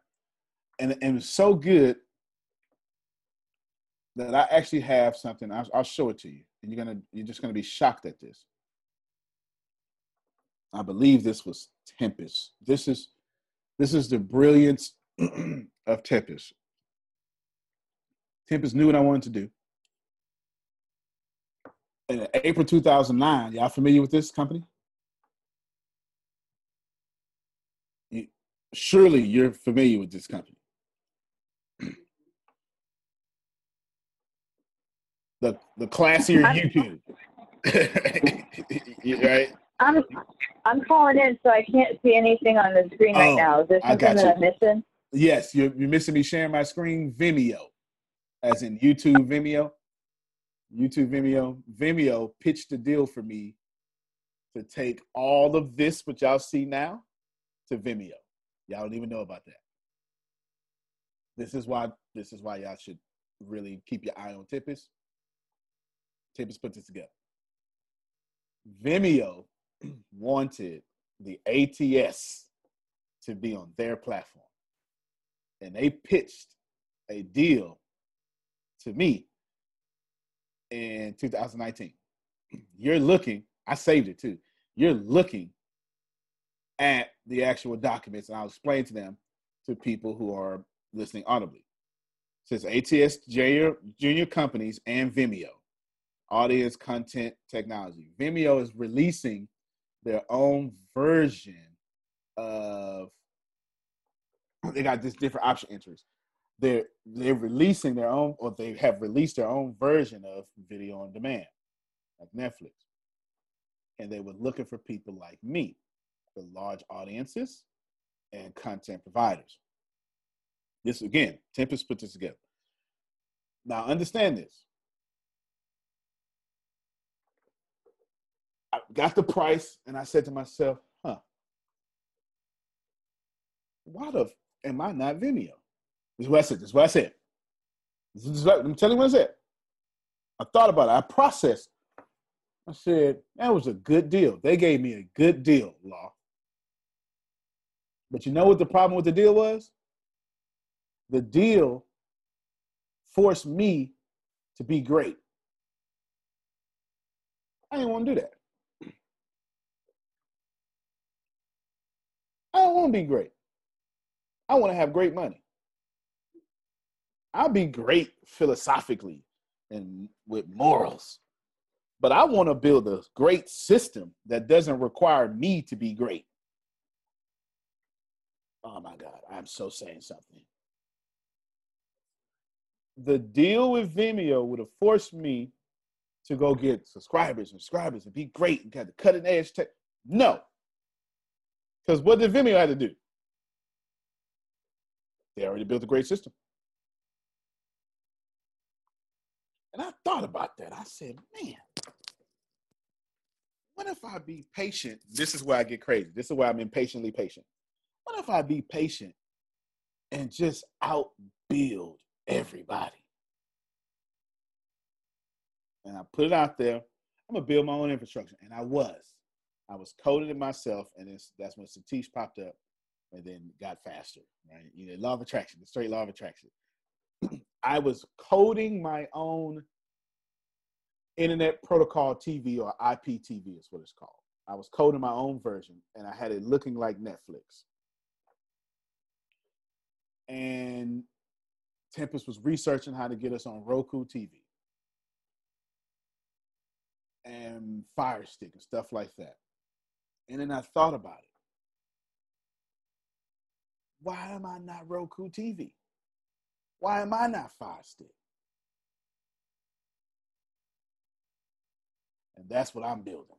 [SPEAKER 1] and, and so good that I actually have something. I'll, I'll show it to you, and you're gonna you're just gonna be shocked at this. I believe this was Tempest. This is this is the brilliance of Tempest. Tempest knew what I wanted to do. In April 2009, y'all familiar with this company? Surely you're familiar with this company. the the classier YouTube. right?
[SPEAKER 13] I'm I'm calling in, so I can't see anything on the screen right
[SPEAKER 1] Oh,
[SPEAKER 13] now. Is there something that I'm missing?
[SPEAKER 1] Yes, you're, you're missing me sharing my screen. Vimeo, as in YouTube Vimeo. YouTube Vimeo. Vimeo pitched a deal for me to take all of this, what y'all see now, to Vimeo. Y'all don't even know about that. This is why this is why y'all should really keep your eye on Tempest. Tempest put this together. Vimeo wanted the ATS to be on their platform. And they pitched a deal to me in 2019. You're looking, I saved it too. You're looking at the actual documents, and I'll explain to them to people who are listening audibly. It says ATS junior, junior companies and Vimeo, audience content technology. Vimeo is releasing their own version of they got this different option entries. They're they're releasing their own or they have released their own version of video on demand, like Netflix. And they were looking for people like me, for large audiences and content providers. This again, Tempest put this together. Now understand this. I got the price and I said to myself, huh, why the f- am I not Vimeo? This is what I said. This is what I said. This is what, I'm telling you what I said. I thought about it. I processed. I said, that was a good deal. They gave me a good deal, Law. But you know what the problem with the deal was? The deal forced me to be great. I didn't want to do that. I don't want to be great. I want to have great money. I'll be great philosophically and with morals, but I want to build a great system that doesn't require me to be great. Oh my God, I'm so saying something. The deal with Vimeo would have forced me to go get subscribers and subscribers and be great and get the cutting edge tech. No. Because what did Vimeo have to do? They already built a great system. And I thought about that. I said, man, what if I be patient? This is where I get crazy. This is where I'm impatiently patient. What if I be patient and just outbuild everybody? And I put it out there. I'm gonna build my own infrastructure, and I was. I was coding it myself, and that's when Satish popped up, and then got faster. Right? You know, law of attraction, the straight law of attraction. I was coding my own Internet Protocol TV or IPTV is what it's called. I was coding my own version, and I had it looking like Netflix. And Tempest was researching how to get us on Roku TV and Fire Stick and stuff like that. And then I thought about it. Why am I not Roku TV? Why am I not Fire Stick? And that's what I'm building.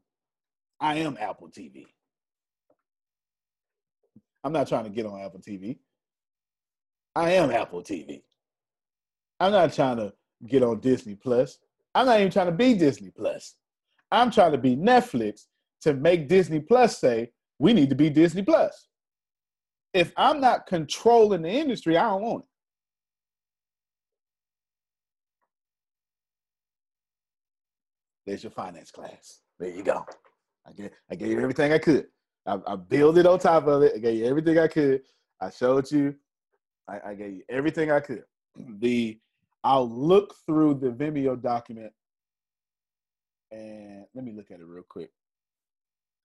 [SPEAKER 1] I am Apple TV. I'm not trying to get on Apple TV. I am Apple TV. I'm not trying to get on Disney Plus. I'm not even trying to be Disney Plus. I'm trying to be Netflix to make Disney Plus say, we need to be Disney Plus. If I'm not controlling the industry, I don't want it. There's your finance class. There you go. I gave, I gave you everything I could. I, I built it on top of it. I gave you everything I could. I showed you. I, I gave you everything I could. The I'll look through the Vimeo document and let me look at it real quick.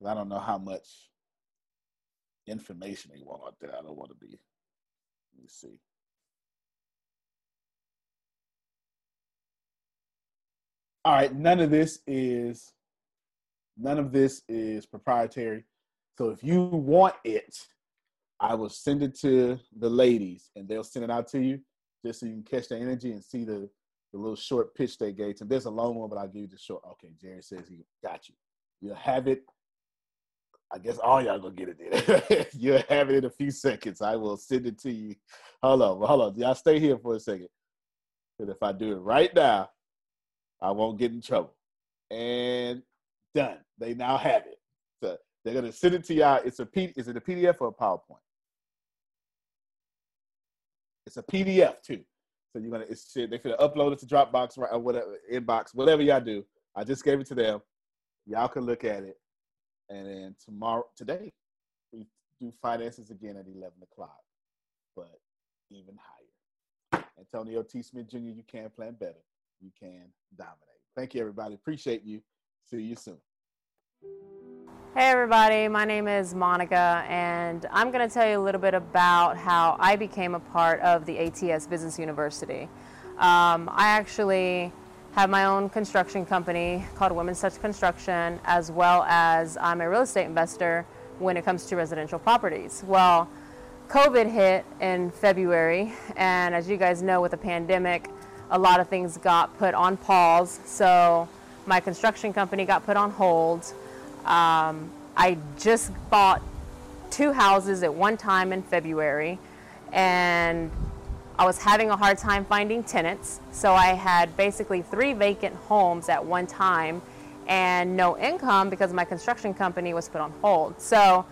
[SPEAKER 1] I don't know how much information they want out there. I don't want to be. Let me see. All right, none of this is none of this is proprietary. So if you want it, I will send it to the ladies and they'll send it out to you just so you can catch the energy and see the, the little short pitch they gave. And there's a long one, but I'll give you the short. Okay, Jerry says he got you. You'll have it. I guess all y'all gonna get it then. You'll have it in a few seconds. I will send it to you. Hold on, hold on. Y'all stay here for a second. Because if I do it right now, I won't get in trouble. And done. They now have it. So They're gonna send it to y'all. It's a P. Is it a PDF or a PowerPoint? It's a PDF too. So you're gonna it's shit. They finna upload it to Dropbox or whatever inbox, whatever y'all do. I just gave it to them. Y'all can look at it, and then tomorrow, today, we do finances again at eleven o'clock, but even higher. Antonio T. Smith Jr. You can plan better. You can dominate. Thank you, everybody. Appreciate you. See you soon.
[SPEAKER 20] Hey everybody, my name is Monica and I'm going to tell you a little bit about how I became a part of the ATS Business University. Um, I actually have my own construction company called Women's Touch Construction as well as I'm a real estate investor when it comes to residential properties. Well, COVID hit in February and as you guys know with the pandemic, a lot of things got put on pause. So my construction company got put on hold. Um, I just bought two houses at one time in February, and I was having a hard time finding tenants. So I had basically three vacant homes at one time and no income because my construction company was put on hold. So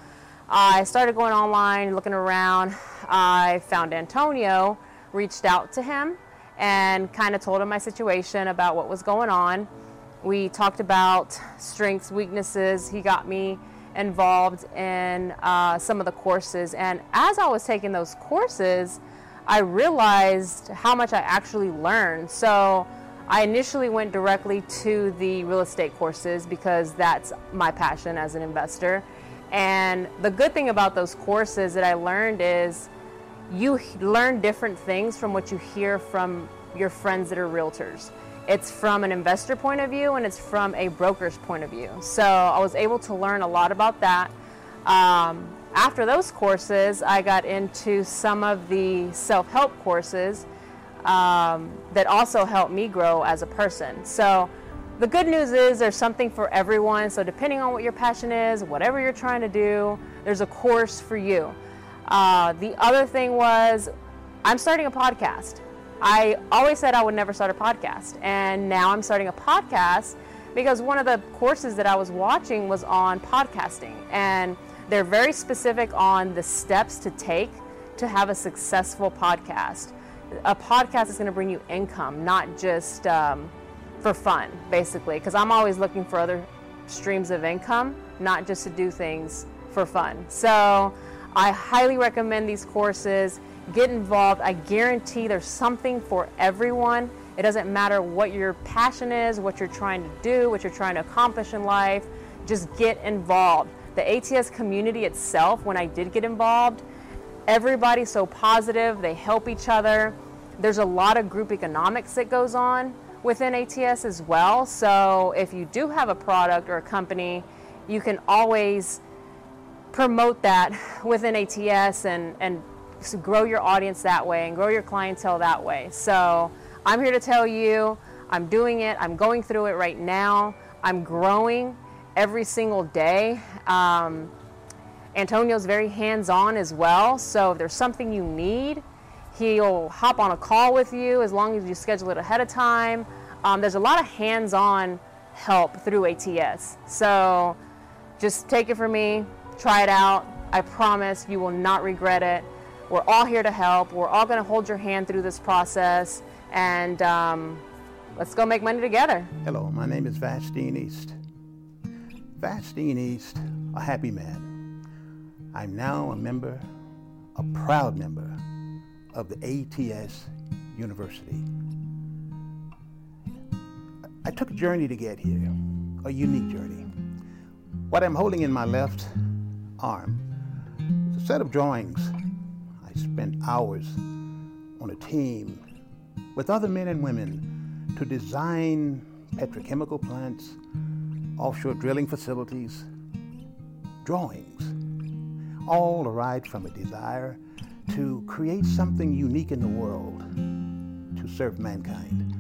[SPEAKER 20] I started going online, looking around. I found Antonio, reached out to him, and kind of told him my situation about what was going on. We talked about strengths, weaknesses. He got me involved in uh, some of the courses. And as I was taking those courses, I realized how much I actually learned. So I initially went directly to the real estate courses because that's my passion as an investor. And the good thing about those courses that I learned is you learn different things from what you hear from your friends that are realtors. It's from an investor point of view and it's from a broker's point of view. So I was able to learn a lot about that. Um, after those courses, I got into some of the self help courses um, that also helped me grow as a person. So the good news is there's something for everyone. So depending on what your passion is, whatever you're trying to do, there's a course for you. Uh, the other thing was, I'm starting a podcast. I always said I would never start a podcast, and now I'm starting a podcast because one of the courses that I was watching was on podcasting, and they're very specific on the steps to take to have a successful podcast. A podcast is going to bring you income, not just um, for fun, basically, because I'm always looking for other streams of income, not just to do things for fun. So I highly recommend these courses get involved. I guarantee there's something for everyone. It doesn't matter what your passion is, what you're trying to do, what you're trying to accomplish in life. Just get involved. The ATS community itself, when I did get involved, everybody's so positive. They help each other. There's a lot of group economics that goes on within ATS as well. So if you do have a product or a company, you can always promote that within ATS and, and grow your audience that way and grow your clientele that way. So I'm here to tell you I'm doing it, I'm going through it right now, I'm growing every single day. Um, Antonio's very hands on as well, so if there's something you need, he'll hop on a call with you as long as you schedule it ahead of time. Um, there's a lot of hands on help through ATS. So just take it from me, try it out. I promise you will not regret it. We're all here to help. We're all going to hold your hand through this process, and um, let's go make money together.
[SPEAKER 21] Hello, my name is Vastine East. Vastine East, a happy man. I'm now a member, a proud member of the ATS University. I took a journey to get here, a unique journey. What I'm holding in my left arm is a set of drawings I spent hours on a team with other men and women to design petrochemical plants, offshore drilling facilities, drawings, all arrived from a desire to create something unique in the world to serve mankind.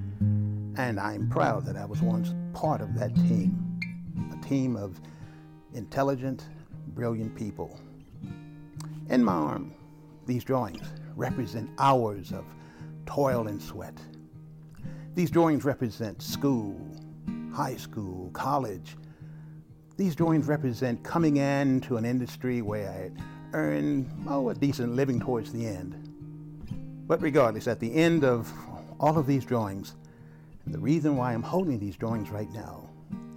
[SPEAKER 21] And I'm proud that I was once part of that team, a team of intelligent, brilliant people. In my arm, these drawings represent hours of toil and sweat. These drawings represent school, high school, college. these drawings represent coming into an industry where I earn oh, a decent living towards the end. But regardless, at the end of all of these drawings, the reason why I'm holding these drawings right now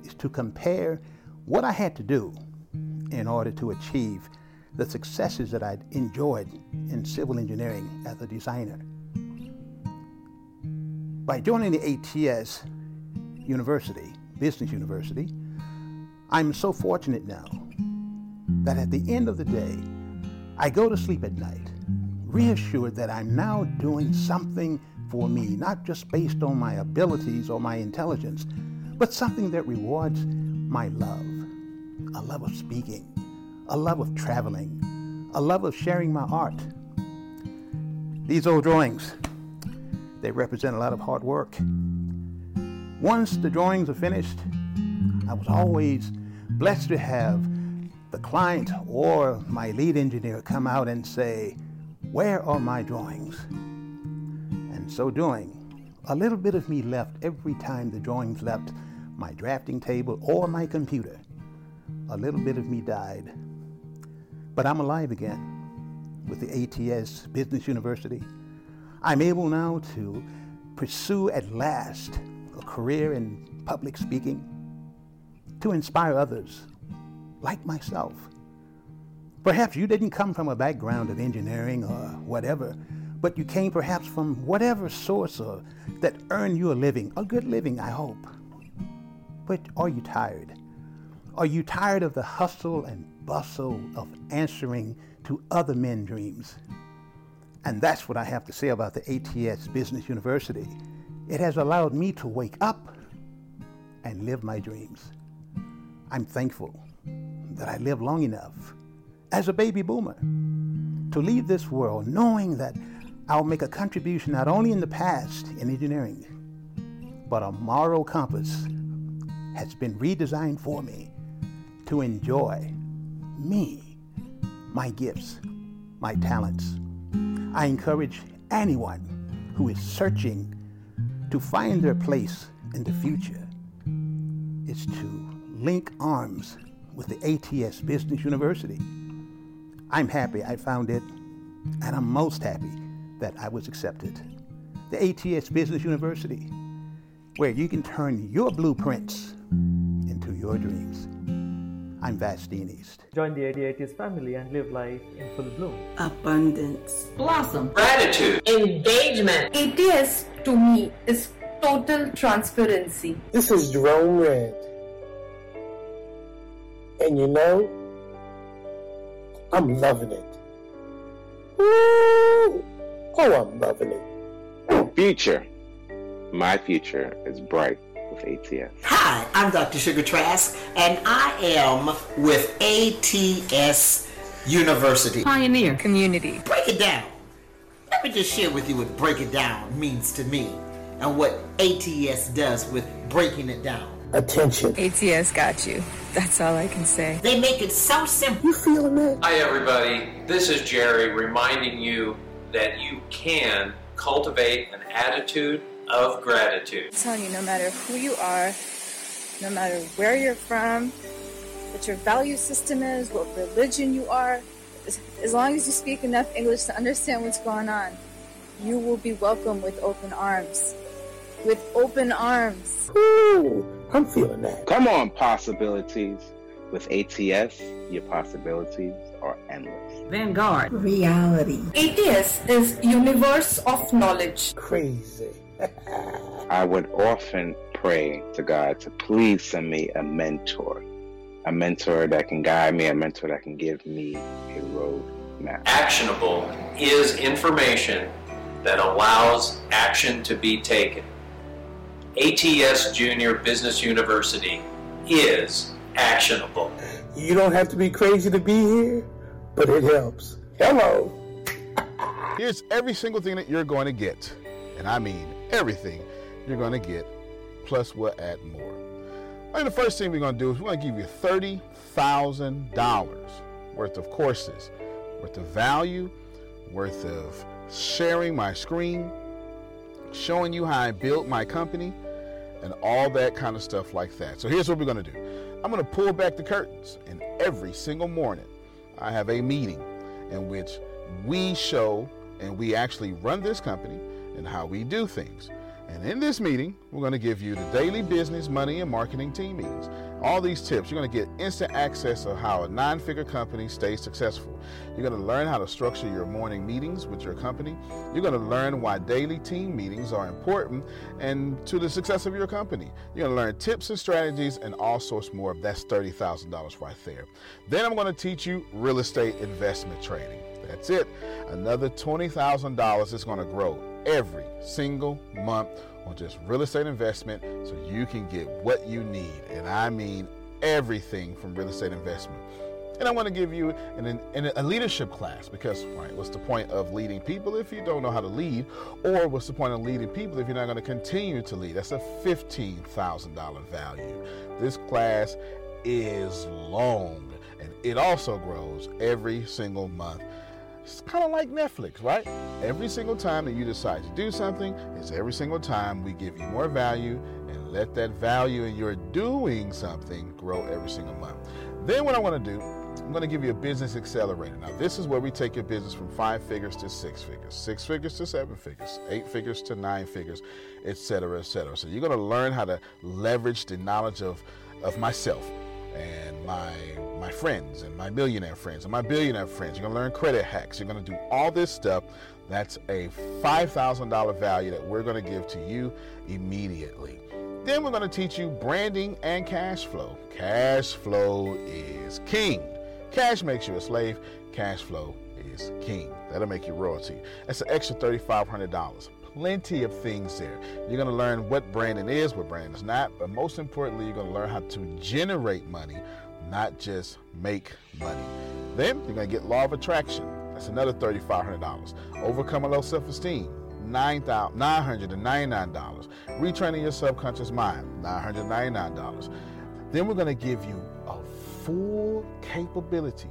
[SPEAKER 21] is to compare what I had to do in order to achieve the successes that I'd enjoyed in civil engineering as a designer. By joining the ATS University, Business University, I'm so fortunate now that at the end of the day, I go to sleep at night, reassured that I'm now doing something for me, not just based on my abilities or my intelligence, but something that rewards my love a love of speaking, a love of traveling, a love of sharing my art. These old drawings, they represent a lot of hard work. Once the drawings are finished, I was always blessed to have the client or my lead engineer come out and say, Where are my drawings? And so doing, a little bit of me left every time the drawings left my drafting table or my computer. A little bit of me died. But I'm alive again with the ATS Business University. I'm able now to pursue at last a career in public speaking, to inspire others like myself. Perhaps you didn't come from a background of engineering or whatever, but you came perhaps from whatever source that earned you a living, a good living, I hope. But are you tired? Are you tired of the hustle and bustle of answering to other men's dreams? And that's what I have to say about the ATS Business University. It has allowed me to wake up and live my dreams. I'm thankful that I lived long enough as a baby boomer to leave this world knowing that I'll make a contribution not only in the past in engineering, but a moral compass has been redesigned for me to enjoy me, my gifts, my talents. I encourage anyone who is searching to find their place in the future is to link arms with the ATS Business University. I'm happy I found it, and I'm most happy that I was accepted. The ATS Business University, where you can turn your blueprints into your dreams. I'm Vastine East.
[SPEAKER 22] Join the ADATS family and live life in full bloom.
[SPEAKER 23] Abundance.
[SPEAKER 24] Blossom.
[SPEAKER 23] Gratitude.
[SPEAKER 24] Engagement.
[SPEAKER 23] ATS to me is total transparency.
[SPEAKER 3] This is Jerome Red. And you know, I'm loving it. Woo! Oh, I'm loving it.
[SPEAKER 5] Future. My future is bright with ATS.
[SPEAKER 25] Hi, I'm Dr. Sugar Trask, and I am with ATS University.
[SPEAKER 15] Pioneer community.
[SPEAKER 25] Break it down. Let me just share with you what break it down means to me and what ATS does with breaking it down.
[SPEAKER 3] Attention.
[SPEAKER 26] ATS got you. That's all I can say.
[SPEAKER 25] They make it so simple.
[SPEAKER 3] You feeling that?
[SPEAKER 27] Hi, everybody. This is Jerry reminding you that you can cultivate an attitude of gratitude.
[SPEAKER 26] I'm telling you, no matter who you are, no matter where you're from, what your value system is, what religion you are, as, as long as you speak enough English to understand what's going on, you will be welcome with open arms. With open arms.
[SPEAKER 3] Ooh, I'm feeling that.
[SPEAKER 5] Come on, possibilities. With ATS, your possibilities are endless.
[SPEAKER 23] Vanguard.
[SPEAKER 25] Reality.
[SPEAKER 23] ATS is universe of knowledge.
[SPEAKER 3] Crazy.
[SPEAKER 5] I would often pray to God to please send me a mentor, a mentor that can guide me, a mentor that can give me a road map.
[SPEAKER 27] Actionable is information that allows action to be taken. ATS Junior Business University is actionable.
[SPEAKER 3] You don't have to be crazy to be here, but it helps. Hello.
[SPEAKER 1] Here's every single thing that you're going to get. And I mean everything you're going to get, plus we'll add more. And the first thing we're going to do is we're going to give you $30,000 worth of courses, worth of value, worth of sharing my screen, showing you how I built my company, and all that kind of stuff like that. So here's what we're going to do. I'm going to pull back the curtains, and every single morning, I have a meeting in which we show and we actually run this company and how we do things. And in this meeting, we're going to give you the daily business, money, and marketing team meetings. All these tips, you're going to get instant access of how a nine figure company stays successful. You're going to learn how to structure your morning meetings with your company. You're going to learn why daily team meetings are important and to the success of your company. You're going to learn tips and strategies and all sorts more. Of that's $30,000 right there. Then I'm going to teach you real estate investment trading. That's it. Another $20,000 is going to grow every single month on just real estate investment so you can get what you need. And I mean everything from real estate investment. And I want to give you an, an, a leadership class because, right, what's the point of leading people if you don't know how to lead? Or what's the point of leading people if you're not going to continue to lead? That's a $15,000 value. This class is long and it also grows every single month. It's kind of like Netflix, right? Every single time that you decide to do something, it's every single time we give you more value and let that value in your doing something grow every single month. Then, what I want to do, I'm going to give you a business accelerator. Now, this is where we take your business from five figures to six figures, six figures to seven figures, eight figures to nine figures, et cetera, et cetera. So, you're going to learn how to leverage the knowledge of, of myself and my my friends and my millionaire friends and my billionaire friends. You're gonna learn credit hacks. You're gonna do all this stuff. That's a $5,000 value that we're gonna give to you immediately. Then we're gonna teach you branding and cash flow. Cash flow is king. Cash makes you a slave. Cash flow is king. That'll make you royalty. That's an extra $3,500 plenty of things there. You're going to learn what branding is, what branding is not, but most importantly, you're going to learn how to generate money, not just make money. Then you're going to get law of attraction. That's another $3,500. Overcome a low self esteem. $999. Retraining your subconscious mind, $999. Then we're going to give you a full capability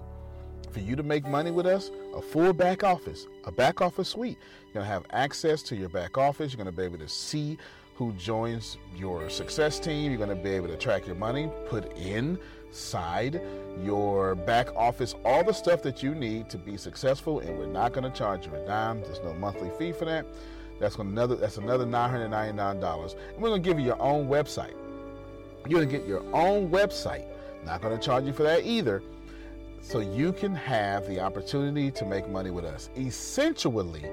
[SPEAKER 1] for you to make money with us, a full back office, a back office suite. You're going to have access to your back office. You're going to be able to see who joins your success team. You're going to be able to track your money, put inside your back office all the stuff that you need to be successful, and we're not going to charge you a dime. There's no monthly fee for that. That's another that's another $999. And we're going to give you your own website. You're going to get your own website. Not going to charge you for that either so you can have the opportunity to make money with us. Essentially,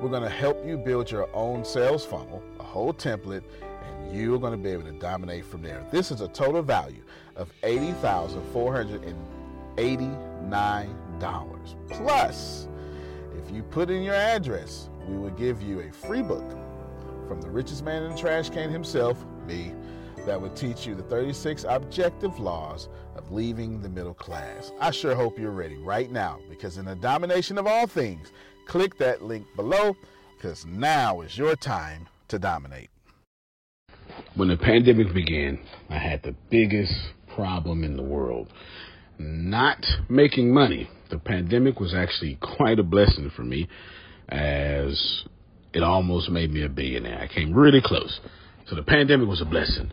[SPEAKER 1] we're going to help you build your own sales funnel, a whole template, and you're going to be able to dominate from there. This is a total value of $80,489. Plus, if you put in your address, we will give you a free book from the richest man in the trash can himself, me, that would teach you the 36 objective laws of leaving the middle class. I sure hope you're ready right now because, in the domination of all things, click that link below because now is your time to dominate.
[SPEAKER 18] When the pandemic began, I had the biggest problem in the world not making money. The pandemic was actually quite a blessing for me as it almost made me a billionaire. I came really close. So the pandemic was a blessing.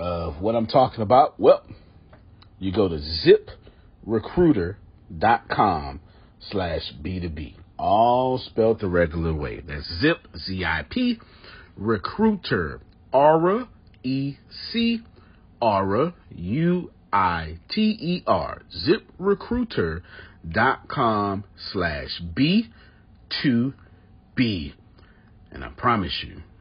[SPEAKER 1] of what I'm talking about? Well, you go to ziprecruiter.com slash B2B. All spelled the regular way. That's zip, Z-I-P, recruiter, R, E-C, R, U-I-T-E-R, ziprecruiter.com slash B2B. And I promise you,